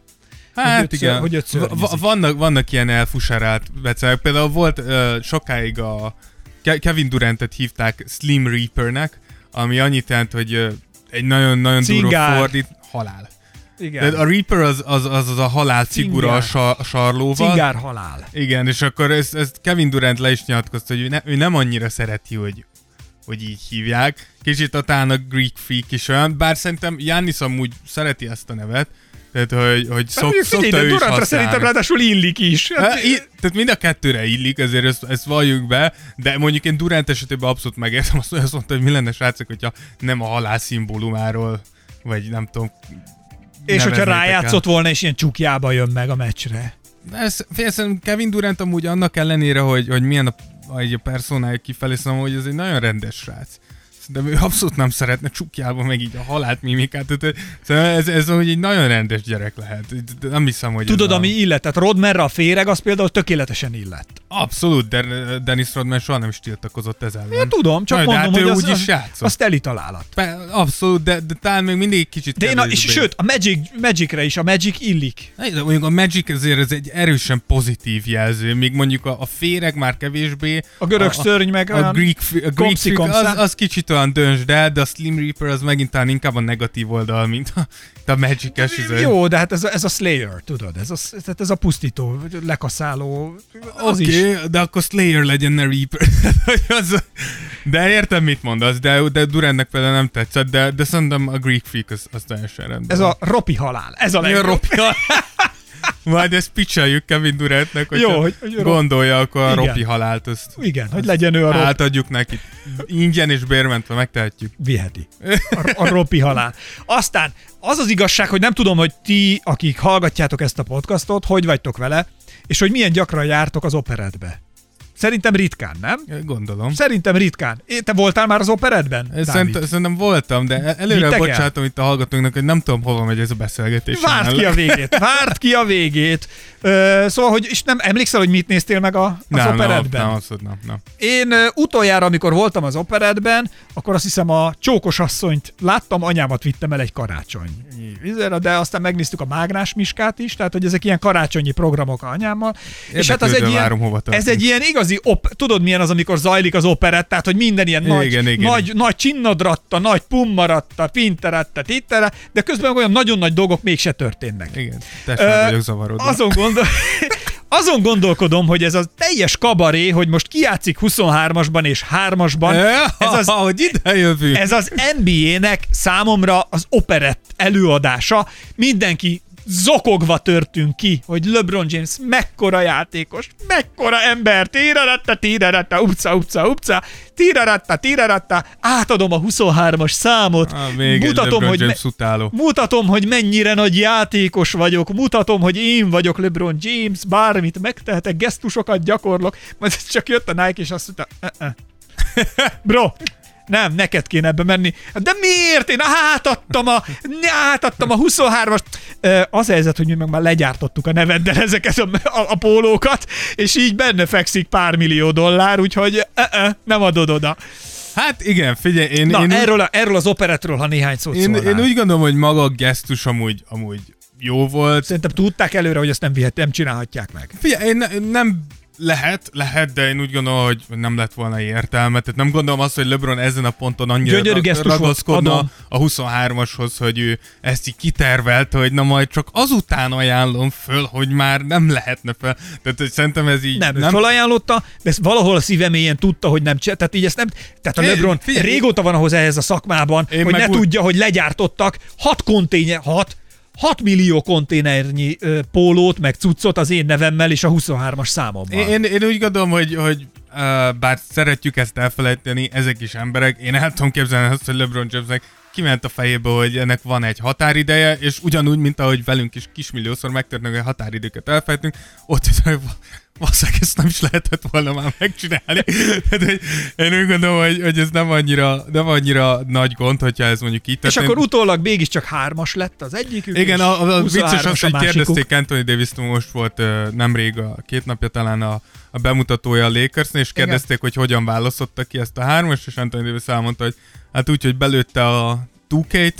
S1: Hát
S2: őt
S1: igen,
S2: ször- hogy szörnyezik.
S1: vannak, vannak ilyen elfuserált becelek. Például volt uh, sokáig a Kevin Durantet hívták Slim Reapernek, ami annyit jelent, hogy egy nagyon-nagyon durva fordít, halál.
S2: Igen.
S1: De a Reaper az az, az, az a halál cigura a, sa, a sarlóval.
S2: Cingár halál.
S1: Igen, és akkor ezt, ezt Kevin Durant le is nyilatkozta, hogy ő, ne, ő nem annyira szereti, hogy hogy így hívják. Kicsit a talán a Greek Freak is olyan, bár szerintem Jannis amúgy szereti ezt a nevet, tehát hogy, hogy
S2: Hát
S1: szok,
S2: figyelj,
S1: szokta
S2: de
S1: ő is használni.
S2: szerintem ráadásul illik is. Hát,
S1: Hát, í- tehát mind a kettőre illik, ezért ezt, ezt valljuk be, de mondjuk én Durant esetében abszolút megértem azt, hogy azt mondta, hogy mi lenne srácok, hogyha nem a halál szimbólumáról, vagy nem tudom.
S2: és hogyha
S1: neveznétek el.
S2: rájátszott volna, és ilyen csukjába jön meg a meccsre.
S1: Ez, fél, szerintem Kevin Durant amúgy annak ellenére, hogy, hogy milyen a, a, a personája kifelé, szóval, hogy ez egy nagyon rendes srác. Szerintem ő abszolút nem szeretne csukjába meg így a halált mimikát. Tehát, szóval ez, ez hogy egy nagyon rendes gyerek lehet. De Nem hiszem, hogy
S2: Tudod,
S1: ez
S2: ami illet? Tehát Rodmerre a féreg, az például tökéletesen illett.
S1: A... Abszolút, de Dennis Rodman soha nem is tiltakozott ez ellen.
S2: Én tudom, csak
S1: Na, de
S2: mondom,
S1: hát
S2: hogy az,
S1: úgy is játszott.
S2: az teli találat.
S1: Pe- Abszolút, de, de talán még mindig kicsit
S2: De én a, és sőt, a Magic, Magicre is, a Magic illik.
S1: De mondjuk a Magic azért ez egy erősen pozitív jelző, míg mondjuk a, a féreg már kevésbé.
S2: A görög
S1: a,
S2: szörny meg
S1: a,
S2: olyan
S1: a Greek, a Greek
S2: komszi
S1: az, az kicsit olyan van, döntsd el, de a Slim Reaper az megint talán inkább a negatív oldal, mint a, mint a Magic-es.
S2: Jó, de hát ez a, ez a Slayer, tudod, ez a, tehát ez a pusztító, lekaszáló, az
S1: Oké,
S2: is.
S1: okay, de akkor Slayer legyen, ne Reaper. (laughs) de értem, mit mondasz, de, de Durannek például nem tetszett, de, de szerintem a Greek Freak az, az teljesen rendben.
S2: Ez a ropi halál, ez a
S1: Mi a
S2: legjobb.
S1: ropja? (laughs) Majd ezt pitcheljük Kevin Durantnek, hogy
S2: Jó, hogy-
S1: gondolja, akkor a ropi halált, azt
S2: Igen, hogy legyen ő a rop,
S1: átadjuk neki. Ingyen és bérmentve megtehetjük.
S2: viheti. A, a ropi halál. Aztán az az igazság, hogy nem tudom, hogy ti, akik hallgatjátok ezt a podcastot, hogy vagytok vele, és hogy milyen gyakran jártok az operetbe. Szerintem ritkán, nem?
S1: Gondolom.
S2: Szerintem ritkán. É, Te voltál már az operetben?
S1: Szerint, szerintem voltam, de előre
S2: Vittek el?
S1: bocsátom itt a hallgatóknak, hogy nem tudom, hova megy ez a beszélgetés.
S2: Várt ki a végét, várt ki a végét. Ö, szóval, hogy és nem emlékszel, hogy mit néztél meg a, az
S1: nem, nem,
S2: operetben?
S1: nem, abszolút nem, nem.
S2: Én ö, utoljára, amikor voltam az operetben, akkor azt hiszem a csókos asszonyt láttam, anyámat vittem el egy karácsony. De aztán megnéztük a Mágnás Miskát is, tehát hogy ezek ilyen karácsonyi programok a anyámmal. És hát az egy ilyen, ez egy ilyen igazi, op- tudod milyen az, amikor zajlik az operett, tehát hogy minden ilyen nagy,
S1: Igen, igen.
S2: nagy, nagy csinnadratta, nagy pummaratta, pinteratta, tittere, de közben olyan nagyon nagy dolgok mégse történnek.
S1: Igen, meg vagyok zavarodva.
S2: Azon, gondol... (laughs) Azon gondolkodom, hogy ez a teljes kabaré, hogy most kijátszik 23-asban és 3-asban, ez az,
S1: hogy ide jövünk.
S2: ez az NBA-nek számomra az operett előadása. Mindenki zokogva törtünk ki, hogy LeBron James mekkora játékos, mekkora ember, tíraratta, tíraratta, upca, upca, upca, tíraratta, tíraratta, átadom a 23-as számot,
S1: Ah, még
S2: mutatom, hogy
S1: James utáló.
S2: Mutatom, hogy mennyire nagy játékos vagyok, mutatom, hogy én vagyok LeBron James, bármit megtehetek, gesztusokat gyakorlok, majd csak jött a Nike, és azt mondta, uh-uh. (laughs) bro, nem, neked kéne ebbe menni. De miért? Én átadtam a, átadtam a 23-as. Ö, Az a helyzet, hogy mi meg már legyártottuk a neveddel ezeket a, a, a pólókat, és így benne fekszik pár millió dollár, úgyhogy uh-uh, nem adod oda.
S1: Hát igen, figyelj, én,
S2: Na,
S1: én,
S2: erről, a, erről az operetről, ha néhány szót
S1: én,
S2: szólnál.
S1: én úgy gondolom, hogy maga a gesztus amúgy, amúgy jó volt.
S2: Szerintem tudták előre, hogy ezt nem vihet, nem csinálhatják meg.
S1: Figyelj, én ne, nem lehet, lehet, de én úgy gondolom, hogy nem lett volna értelme. Tehát nem gondolom azt, hogy LeBron ezen a ponton annyira
S2: Gyönyörű
S1: ra-
S2: gesztus volt,
S1: ragaszkodna
S2: adom.
S1: a 23-ashoz, hogy ő ezt így kitervelte, hogy na majd csak azután ajánlom föl, hogy már nem lehetne fel. Tehát hogy szerintem ez így
S2: Nem,
S1: nem
S2: felajánlotta, de ezt valahol a szíveméjén tudta, hogy nem csinál. Tehát így ezt nem, tehát a LeBron
S1: figyelj,
S2: régóta van ahhoz ehhez a szakmában,
S1: Én
S2: hogy ne
S1: úgy-
S2: tudja, hogy legyártottak 6 konténer, 6 6 millió konténernyi ö, pólót, meg cuccot az én nevemmel és a 23-as számommal.
S1: Én, én, úgy gondolom, hogy, hogy uh, bár szeretjük ezt elfelejteni, ezek is emberek, én el tudom képzelni azt, hogy LeBron Jamesnek kiment a fejébe, hogy ennek van egy határideje, és ugyanúgy, mint ahogy velünk is kismilliószor megtörnek, hogy határidőket elfelejtünk, ott is, valószínűleg ezt nem is lehetett volna már megcsinálni. Tehát, hogy én úgy gondolom, hogy, hogy ez nem annyira, nem annyira nagy gond, hogyha ez mondjuk így
S2: és akkor utólag mégiscsak hármas lett az egyikük,
S1: Igen, a, a
S2: 23-as
S1: vicces az, hogy kérdezték Anthony davis most volt nemrég, a két napja talán a, a bemutatója a Lakersnél, és kérdezték, hogy hogyan választotta ki ezt a hármas, és Anthony Davis elmondta, hogy hát úgy, hogy belőtte a 2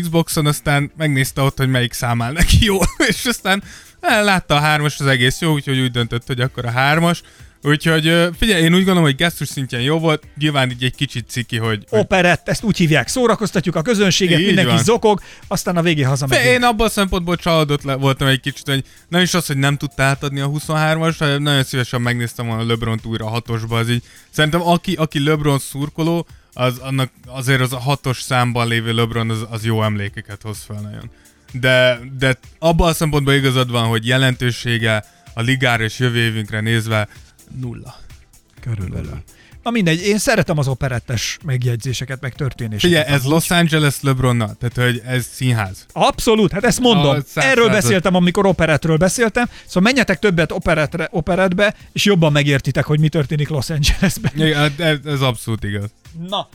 S1: Xboxon, aztán megnézte ott, hogy melyik számál neki jó, (laughs) és aztán eh, látta a hármas az egész jó, úgyhogy úgy döntött, hogy akkor a hármas. Úgyhogy figyelj, én úgy gondolom, hogy gesztus szintjén jó volt, nyilván így egy kicsit ciki, hogy,
S2: Operett, ezt úgy hívják, szórakoztatjuk a közönséget,
S1: Így
S2: mindenki
S1: van.
S2: zokog, aztán a végén hazamegy.
S1: Én abban a szempontból csalódott le, voltam egy kicsit, hogy nem is az, hogy nem tudta átadni a 23-as, hanem nagyon szívesen megnéztem volna lebron újra a hatosba, az így. Szerintem aki, aki LeBron szurkoló, az, annak azért az a hatos számban lévő LeBron az, az jó emlékeket hoz fel nagyon. De, de abban a szempontból igazad van, hogy jelentősége a ligára és jövő évünkre nézve nulla.
S2: Körülbelül. Na mindegy, én szeretem az operettes megjegyzéseket, meg történéseket.
S1: Figyelj, ez Los Angeles LeBronnal, tehát hogy ez színház.
S2: Abszolút, hát ezt mondom.
S1: Száz
S2: Erről beszéltem, amikor operetről beszéltem. Szóval menjetek többet operetre, operetbe, és jobban megértitek, hogy mi történik Los Angelesben.
S1: Igen, ez, ez abszolút igaz.
S2: Na,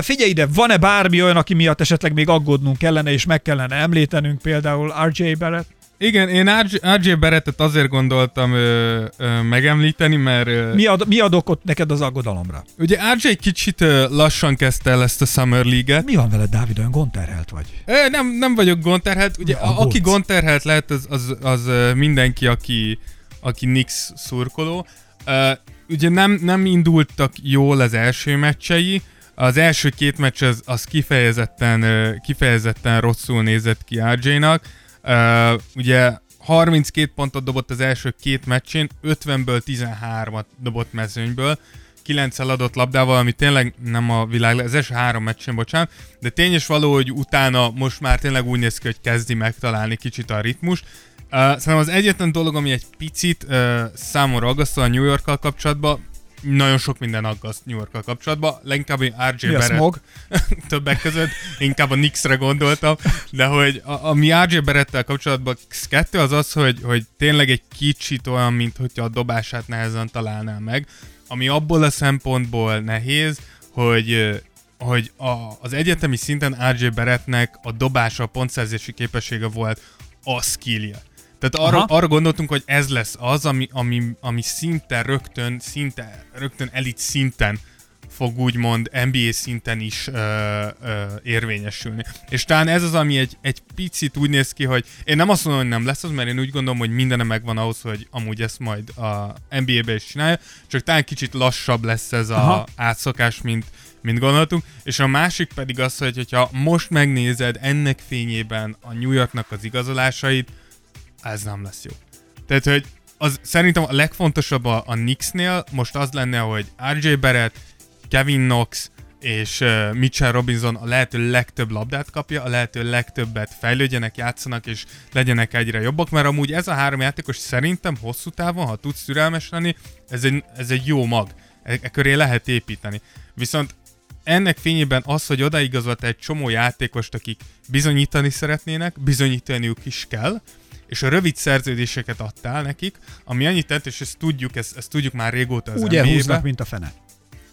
S2: figyelj ide, van-e bármi olyan, aki miatt esetleg még aggódnunk kellene, és meg kellene említenünk, például RJ Barrett?
S1: Igen, én RJ, Barrettet azért gondoltam ö, ö, megemlíteni, mert ö,
S2: Mi ad, mi ad okot neked az aggodalomra?
S1: ugye RJ kicsit ö, lassan kezdte el ezt a Summer League-et.
S2: Mi van veled, Dávid, olyan gondterhelt vagy?
S1: Ö, nem, nem vagyok gondterhelt, ugye a, aki gondterhelt lehet, az, az, az mindenki, aki, aki Knicks szurkoló. Ö, ugye nem, nem indultak jól az első meccsei, Az első két meccs az, az kifejezetten, kifejezetten rosszul nézett ki RJ-nak. Uh, ugye 32 pontot dobott az első két meccsén, 50-ből 13-at dobott mezőnyből, 9 eladott labdával, ami tényleg nem a világ, az első három meccsen, bocsánat, de tényes való, hogy utána most már tényleg úgy néz ki, hogy kezdi megtalálni kicsit a ritmus. Uh, szerintem az egyetlen dolog, ami egy picit uh, számomra aggasztó a New Yorkkal kapcsolatban, nagyon sok minden aggaszt New Yorkkal kapcsolatban, leginkább hogy RJ
S2: Mi
S1: Barrett
S2: smog? (laughs)
S1: többek között, inkább a Knicksre gondoltam, de hogy a, ami RJ Barrettel kapcsolatban kettő az az, hogy, hogy tényleg egy kicsit olyan, mint hogyha a dobását nehezen találná meg, ami abból a szempontból nehéz, hogy hogy a, az egyetemi szinten RJ Barrettnek a dobása, a pontszerzési képessége volt a skillje. Tehát arra,
S2: Aha.
S1: arra gondoltunk, hogy ez lesz az, ami, ami, ami szinte rögtön, szinte rögtön elit szinten fog úgymond NBA szinten is ö, ö, érvényesülni. És talán ez az, ami egy, egy picit úgy néz ki, hogy én nem azt mondom, hogy nem lesz az, mert én úgy gondolom, hogy mindene megvan ahhoz, hogy amúgy ezt majd a NBA-be is csinálja, csak talán kicsit lassabb lesz ez a
S2: Aha.
S1: átszokás, mint, mint gondoltunk. És a másik pedig az, hogy hogyha most megnézed ennek fényében a New Yorknak az igazolásait, ez nem lesz jó. Tehát, hogy az szerintem a legfontosabb a, a Knicksnél most az lenne, hogy RJ Barrett, Kevin Knox és uh, Mitchell Robinson a lehető legtöbb labdát kapja, a lehető legtöbbet fejlődjenek, játszanak és legyenek egyre jobbak, mert amúgy ez a három játékos szerintem hosszú távon, ha tudsz türelmes lenni, ez egy, ez egy jó mag. E, e köré lehet építeni. Viszont ennek fényében az, hogy odaigazolt egy csomó játékost, akik bizonyítani szeretnének, bizonyítaniuk is kell, és a rövid szerződéseket adtál nekik, ami annyit tett, és ezt tudjuk, ezt, ezt tudjuk már régóta az
S2: Úgy elhúznak, mint a fene.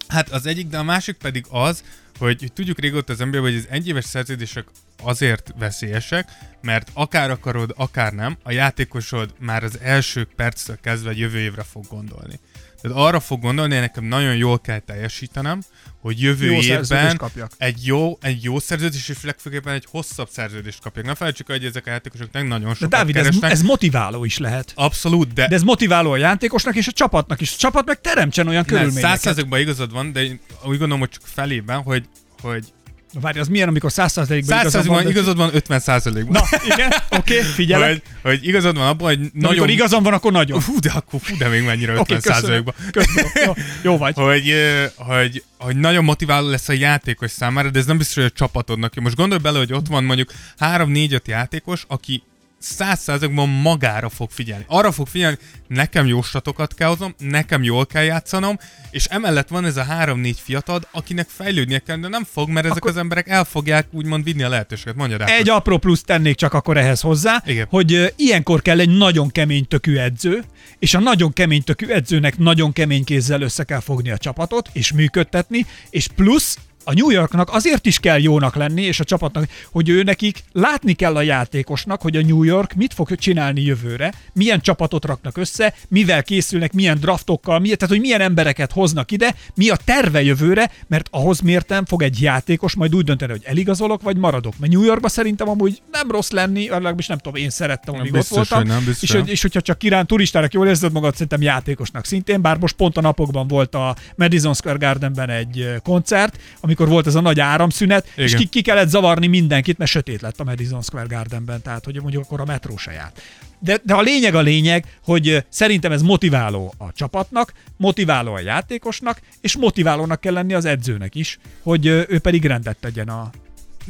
S1: Hát az egyik, de a másik pedig az, hogy, hogy tudjuk régóta az NBA, hogy az egyéves szerződések azért veszélyesek, mert akár akarod, akár nem, a játékosod már az első perctől kezdve jövő évre fog gondolni. Tehát arra fog gondolni, hogy nekem nagyon jól kell teljesítenem, hogy jövő
S2: Jó
S1: évben egy jó, egy jó szerződés, és legfőképpen egy hosszabb szerződést kapjak. Ne felejtsük, el, hogy ezek a játékosok tényleg nagyon
S2: De
S1: sokat
S2: Dávid, ez,
S1: keresnek.
S2: ez motiváló is lehet.
S1: Abszolút, de,
S2: De ez motiváló a játékosnak és a csapatnak is. A csapat meg teremtsen olyan
S1: nem,
S2: körülményeket.
S1: százszerzekben igazad van, de én úgy gondolom, hogy csak felében, hogy, hogy
S2: Várj, az milyen, amikor 100 százalékban igazad van? de-
S1: igazad van 50 százalékban.
S2: Na, igen, oké, okay, figyelek.
S1: hogy, hogy igazad van abban, hogy
S2: Nagyon...
S1: nagyon...
S2: Amikor igazam van, akkor nagyon.
S1: Fú, de akkor fú, de még mennyire 50
S2: Oké,
S1: okay,
S2: köszönöm. köszönöm. Jó, jó vagy.
S1: Hogy, hogy, hogy nagyon motiváló lesz a játékos számára, de ez nem biztos, hogy a csapatodnak. Most gondolj bele, hogy ott van mondjuk 3-4-5 játékos, aki száz százalékban magára fog figyelni. Arra fog figyelni, nekem jó statokat kell hoznom, nekem jól kell játszanom, és emellett van ez a három-négy fiatal, akinek fejlődnie kell, de nem fog, mert ezek
S2: Akkor-
S1: az emberek el fogják úgymond vinni a lehetőséget. Mondja rá.
S2: Egy apró plusz tennék csak akkor ehhez hozzá,
S1: Igen.
S2: hogy ilyenkor kell egy nagyon kemény tökű edző, és a nagyon kemény tökű edzőnek nagyon kemény kézzel össze kell fogni a csapatot, és működtetni, és plusz a New Yorknak azért is kell jónak lenni, és a csapatnak, hogy ő nekik látni kell a játékosnak, hogy a New York mit fog csinálni jövőre, milyen csapatot raknak össze, mivel készülnek, milyen draftokkal, milyen, tehát hogy milyen embereket hoznak ide, mi a terve jövőre, mert ahhoz mértem fog egy játékos majd úgy dönteni, hogy eligazolok, vagy maradok. Mert New Yorkban szerintem amúgy nem rossz lenni, legalábbis nem tudom, én szerettem, amíg ott
S1: biztos,
S2: voltam.
S1: hogy nem, biztos,
S2: és,
S1: hogy
S2: és hogyha csak kirán turistának jól érzed magad, szerintem játékosnak szintén, bár most pont a napokban volt a Madison Square Gardenben egy koncert, amikor volt ez a nagy áramszünet, Igen. és ki, ki kellett zavarni mindenkit, mert sötét lett a Madison Square Gardenben, tehát hogy mondjuk akkor a metró se járt. De, de a lényeg a lényeg, hogy szerintem ez motiváló a csapatnak, motiváló a játékosnak, és motiválónak kell lenni az edzőnek is, hogy ő pedig rendet tegyen a,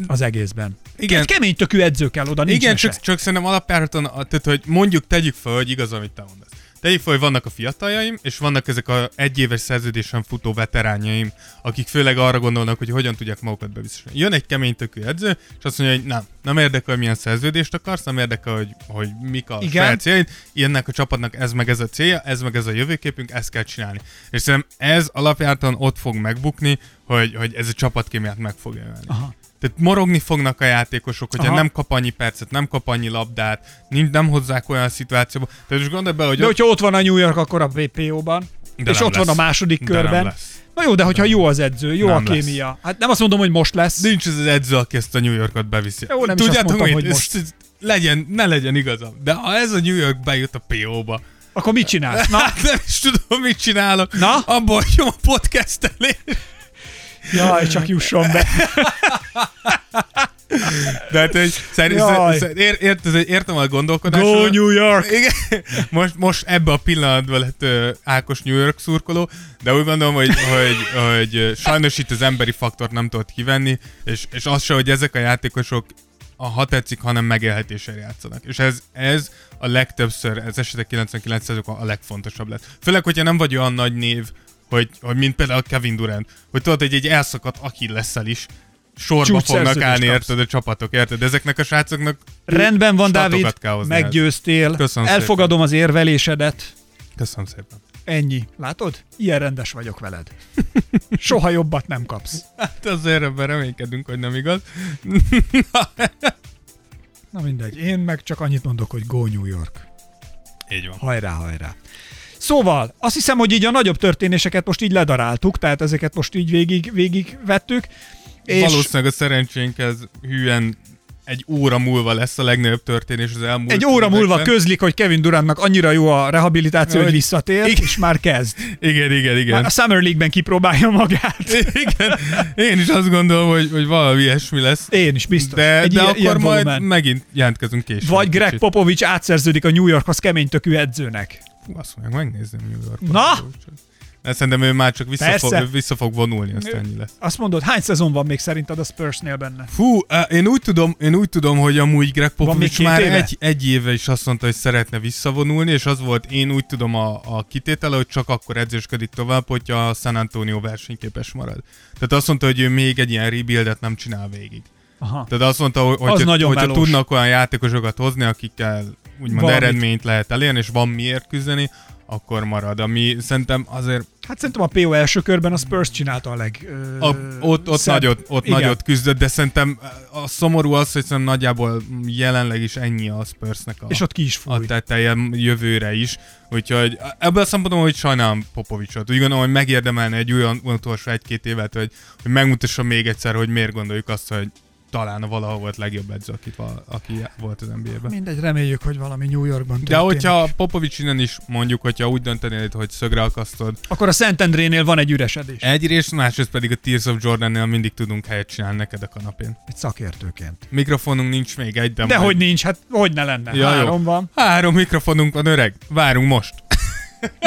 S2: az egészben.
S1: Igen.
S2: Egy kemény tökű edző kell oda, nincs
S1: Igen, csak, csak szerintem alapjáraton, tehát hogy mondjuk tegyük fel, hogy igaz, amit te mondasz. Tegyük fel, hogy vannak a fiataljaim, és vannak ezek a egyéves szerződésen futó veteránjaim, akik főleg arra gondolnak, hogy hogyan tudják magukat bebiztosítani. Jön egy kemény tökű edző, és azt mondja, hogy nem, nem érdekel, hogy milyen szerződést akarsz, nem érdekel, hogy, hogy mik a
S2: Igen.
S1: saját céljaid, ilyennek a csapatnak ez meg ez a célja, ez meg ez a jövőképünk, ezt kell csinálni. És szerintem ez alapjáraton ott fog megbukni, hogy, hogy ez a csapatkémiát meg fogja ölni.
S2: Aha.
S1: Tehát morogni fognak a játékosok, hogyha
S2: Aha.
S1: nem kap annyi percet, nem kap annyi labdát, nincs, nem hozzák olyan szituációba. Tehát most gondolj bele, hogy
S2: De
S1: ott,
S2: hogyha ott van a New York, akkor a VPO-ban,
S1: De
S2: és ott van
S1: lesz.
S2: a második
S1: De
S2: körben.
S1: lesz.
S2: Na jó, de hogyha jó az edző, jó
S1: Nem
S2: a
S1: lesz.
S2: kémia. Hát nem azt mondom, hogy most lesz.
S1: nincs az az edző, aki ezt a New Yorkot beviszi.
S2: Jó, nem is azt mondtam, hogy
S1: Ez-
S2: most.
S1: ez- legyen, ne legyen igazam. De ha ez a New York bejut a PO-ba,
S2: Akkor mit csinálsz? Na,
S1: hát (laughs) nem is tudom, mit csinálok.
S2: Na?
S1: Abban hagyom a podcastelést.
S2: Jaj, csak jusson be. (laughs)
S1: De hát, hogy szerint,
S2: Jaj.
S1: szer, ér, ért, értem a gondolkodást.
S2: Go New York!
S1: Igen, most, most ebbe a pillanatban lett ö, Ákos New York szurkoló, de úgy gondolom, hogy, hogy, hogy sajnos itt az emberi faktort nem tudott kivenni, és, és az se, hogy ezek a játékosok a ha tetszik, hanem megélhetésre játszanak. És ez, ez a legtöbbször, ez esetek 99 a legfontosabb lett. Főleg, hogyha nem vagy olyan nagy név, hogy, hogy mint például Kevin Durant, hogy tudod, hogy egy elszakadt Achillesszel is sorba
S2: Csúcs
S1: fognak állni,
S2: kapsz.
S1: érted, a csapatok, érted? Ezeknek a srácoknak
S2: Rendben van, Dávid, meggyőztél.
S1: Köszönöm
S2: Elfogadom az érvelésedet.
S1: Köszönöm szépen.
S2: Ennyi. Látod? Ilyen rendes vagyok veled. (laughs) Soha jobbat nem kapsz.
S1: Hát azért ebben reménykedünk, hogy nem igaz. (laughs)
S2: Na mindegy. Én meg csak annyit mondok, hogy go New York.
S1: Így van.
S2: Hajrá, hajrá. Szóval, azt hiszem, hogy így a nagyobb történéseket most így ledaráltuk, tehát ezeket most így végig, végig vettük.
S1: És... Valószínűleg a szerencsénk ez hűen egy óra múlva lesz a legnagyobb történés az elmúlt
S2: egy óra múlva
S1: években.
S2: közlik, hogy Kevin Durantnak annyira jó a rehabilitáció, hogy
S1: Hogy-
S2: visszatér,
S1: Igen.
S2: és már kezd.
S1: Igen, igen, igen.
S2: Már a Summer League-ben kipróbálja magát. (laughs)
S1: igen. Én is azt gondolom, hogy, hogy valami ilyesmi lesz.
S2: Én is biztos.
S1: De,
S2: Egy
S1: de
S2: ilyen,
S1: akkor
S2: ilyen
S1: majd
S2: volumen.
S1: megint jelentkezünk később.
S2: Vagy Greg
S1: Kicsit.
S2: Popovich átszerződik a New Yorkhoz keménytökű edzőnek.
S1: Azt mondják, megnézem New York.
S2: Na?
S1: De szerintem ő már csak vissza
S2: Persze.
S1: fog, vissza fog vonulni, aztán ennyi lesz.
S2: Azt mondod, hány szezon van még szerinted a Spursnél benne?
S1: Fú, eh, én úgy tudom, én úgy tudom, hogy amúgy Greg Popovich már
S2: éve?
S1: egy, egy éve is azt mondta, hogy szeretne visszavonulni, és az volt, én úgy tudom a, a kitétele, hogy csak akkor edzősködik tovább, hogyha a San Antonio versenyképes marad. Tehát azt mondta, hogy ő még egy ilyen rebuildet nem csinál végig.
S2: Aha.
S1: Tehát azt mondta, hogy
S2: Az
S1: hogyha, hogyha tudnak olyan játékosokat hozni, akikkel úgymond
S2: Valamit.
S1: eredményt lehet elérni, és van miért küzdeni, akkor marad. Ami szerintem azért
S2: Hát szerintem a PO első körben a Spurs csinálta a leg... Ö,
S1: A, ott ott,
S2: szebb-
S1: nagyot, ott
S2: igen.
S1: nagyot küzdött, de szerintem a szomorú az, hogy szerintem nagyjából jelenleg is ennyi a Spursnek a,
S2: És ott ki is
S1: a
S2: fúj.
S1: teteje jövőre is. Úgyhogy ebből a szempontból, hogy sajnálom Popovicsot. Úgy gondolom, hogy megérdemelne egy olyan utolsó egy-két évet, hogy, hogy megmutassa még egyszer, hogy miért gondoljuk azt, hogy talán a valahol volt legjobb edző, val- aki volt az NBA-ben.
S2: Mindegy, reméljük, hogy valami New Yorkban
S1: De
S2: történik.
S1: hogyha Popovics innen is mondjuk, hogyha úgy döntenél, hogy szögre akasztod,
S2: Akkor a Szentendrénél van egy üresedés.
S1: egyrészt, másrészt pedig a Tears of Jordan-nél mindig tudunk helyet csinálni neked a kanapén.
S2: Egy szakértőként.
S1: Mikrofonunk nincs még egy, de,
S2: De
S1: majd-
S2: hogy nincs, hát hogy ne lenne.
S1: Ja, jó.
S2: Három van.
S1: Három mikrofonunk van, öreg. Várunk most.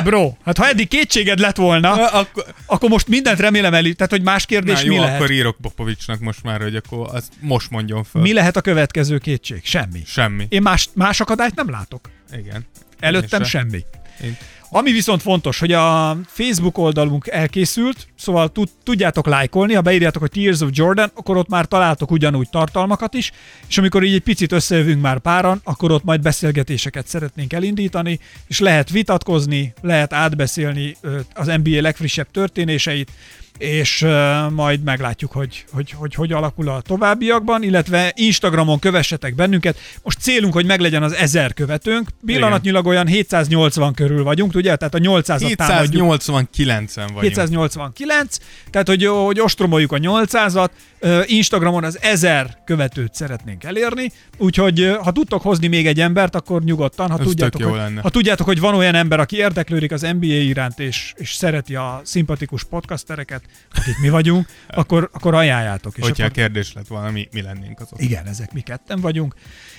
S2: Bro, hát ha eddig kétséged lett volna,
S1: akkor,
S2: akkor most mindent remélem elő. Tehát, hogy más kérdés
S1: na,
S2: mi
S1: jó,
S2: lehet?
S1: akkor írok Popovicsnak most már, hogy akkor azt most mondjon fel.
S2: Mi lehet a következő kétség? Semmi.
S1: Semmi.
S2: Én más, más akadályt nem látok.
S1: Igen.
S2: Előttem
S1: Én se.
S2: semmi.
S1: Én-
S2: Ami viszont fontos, hogy a Facebook oldalunk elkészült, szóval tud, tudjátok lájkolni, ha beírjátok, hogy Tears of Jordan, akkor ott már találtok ugyanúgy tartalmakat is, és amikor így egy picit összejövünk már páran, akkor ott majd beszélgetéseket szeretnénk elindítani, és lehet vitatkozni, lehet átbeszélni az NBA legfrissebb történéseit, és uh, majd meglátjuk, hogy, hogy, hogy hogy alakul a továbbiakban, illetve Instagramon kövessetek bennünket. Most célunk, hogy meglegyen az 1000 követőnk. Pillanatnyilag olyan 780 körül vagyunk, ugye? Tehát a 800-at támadjuk.
S1: 789-en vagyunk.
S2: 789, tehát hogy, hogy ostromoljuk a 800-at, Ö, Instagramon az 1000 követőt szeretnénk elérni, úgyhogy ha tudtok hozni még egy embert, akkor nyugodtan, ha
S1: Ez
S2: tudjátok, hogy,
S1: lenne.
S2: ha tudjátok, hogy van olyan ember, aki érdeklődik az NBA iránt, és, és szereti a szimpatikus podcastereket, akik mi vagyunk, akkor, akkor ajánljátok. És
S1: Hogyha
S2: akkor,
S1: kérdés lett volna, mi, mi lennénk azok.
S2: igen, ezek mi ketten vagyunk.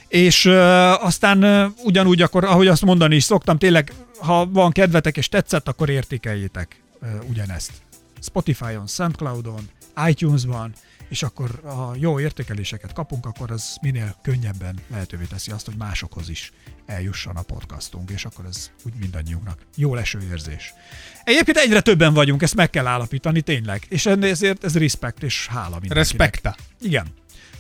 S2: És uh, aztán uh, ugyanúgy akkor, ahogy azt mondani is szoktam, tényleg, ha van kedvetek és tetszett, akkor értékeljétek uh, ugyanezt. Spotify-on, Soundcloud-on, iTunes-ban, és akkor ha jó értékeléseket kapunk, akkor az minél könnyebben lehetővé teszi azt, hogy másokhoz is eljusson a podcastunk, és akkor ez úgy mindannyiunknak jó leső érzés. Egyébként egyre többen vagyunk, ezt meg kell állapítani tényleg, és ezért ez respekt és hála mindenkinek.
S1: Respekta.
S2: Igen.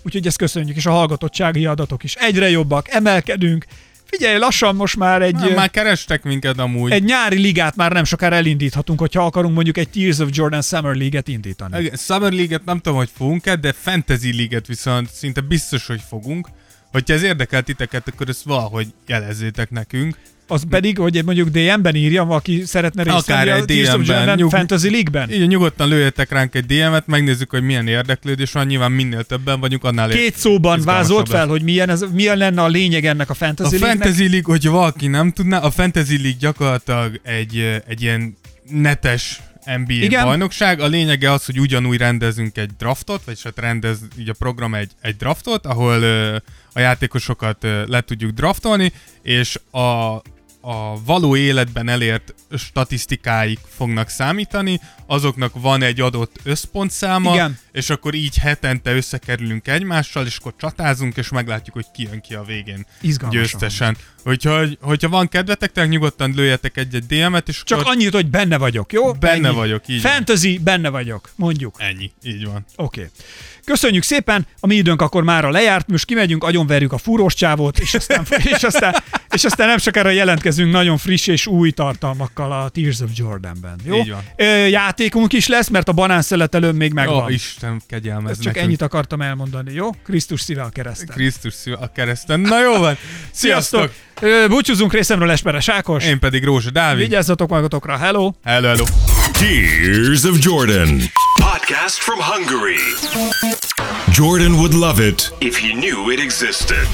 S2: Úgyhogy ezt köszönjük, és a hallgatottsági adatok is egyre jobbak, emelkedünk. Figyelj, lassan most már egy,
S1: Már, már kerestek minket amúgy.
S2: egy nyári ligát már nem sokára elindíthatunk, hogyha akarunk mondjuk egy Tears of Jordan Summer League-et indítani.
S1: Summer League-et nem tudom, hogy fogunk-e, de Fantasy League-et viszont szinte biztos, hogy fogunk. Hogyha ez érdekel titeket, akkor ezt valahogy jelezzétek nekünk.
S2: Az pedig, hogy mondjuk DM-ben írjam, aki szeretne részt
S1: Akár
S2: venni a
S1: egy
S2: of
S1: DM-ben, nyug-
S2: Fantasy League-ben.
S1: Így nyugodtan lőjetek ránk egy DM-et, megnézzük, hogy milyen érdeklődés van. Nyilván minél többen vagyunk, annál
S2: Két szóban vázolt fel, hogy milyen, ez, milyen lenne a lényeg ennek a
S1: A
S2: Fantasy League-nek.
S1: Fantasy League, hogyha valaki nem tudná, a Fantasy League gyakorlatilag egy, ö, egy ilyen netes NBA
S2: Igen.
S1: bajnokság. A lényege az, hogy ugyanúgy rendezünk egy draftot, vagyis hát rendez így a program egy, egy draftot, ahol ö, a játékosokat ö, le tudjuk draftolni, és a, a való életben elért statisztikáik fognak számítani, azoknak van egy adott összpontszáma,
S2: Igen.
S1: és akkor így hetente összekerülünk egymással, és akkor csatázunk, és meglátjuk, hogy ki jön ki a végén
S2: Izgalmasan.
S1: győztesen. Hogyha, hogyha van kedvetek, tehát nyugodtan lőjetek egy-egy DM-et, és
S2: Csak
S1: akkor
S2: annyit, hogy benne vagyok, jó?
S1: Benne
S2: Ennyi.
S1: vagyok, így van.
S2: Fantasy, benne vagyok, mondjuk.
S1: ennyi, így van.
S2: Oké. Okay. Köszönjük szépen, a mi időnk akkor mára lejárt, most kimegyünk, agyonverjük a fúrós csávót, és aztán, (laughs) és aztán, és aztán nem sokára jelentkezünk nagyon friss és új tartalmakkal a Tears of Jordanben. Jó?
S1: Így van.
S2: Ö, játékunk is lesz, mert a banánszelletelőn még megvan.
S1: Ó, Isten kegyelmez
S2: Csak
S1: nekünk.
S2: ennyit akartam elmondani, jó? Krisztus szíve a kereszten.
S1: Krisztus szíve a kereszten. Na jó van. (laughs) Sziasztok!
S2: Ö, Búcsúzunk részemről Esperes Ákos.
S1: Én pedig Rózsa Dávid.
S2: Vigyázzatok magatokra, hello!
S1: Hello, hello.
S3: Tears of Jordan.
S4: Podcast from Hungary.
S3: Jordan would love it
S4: If he knew it existed.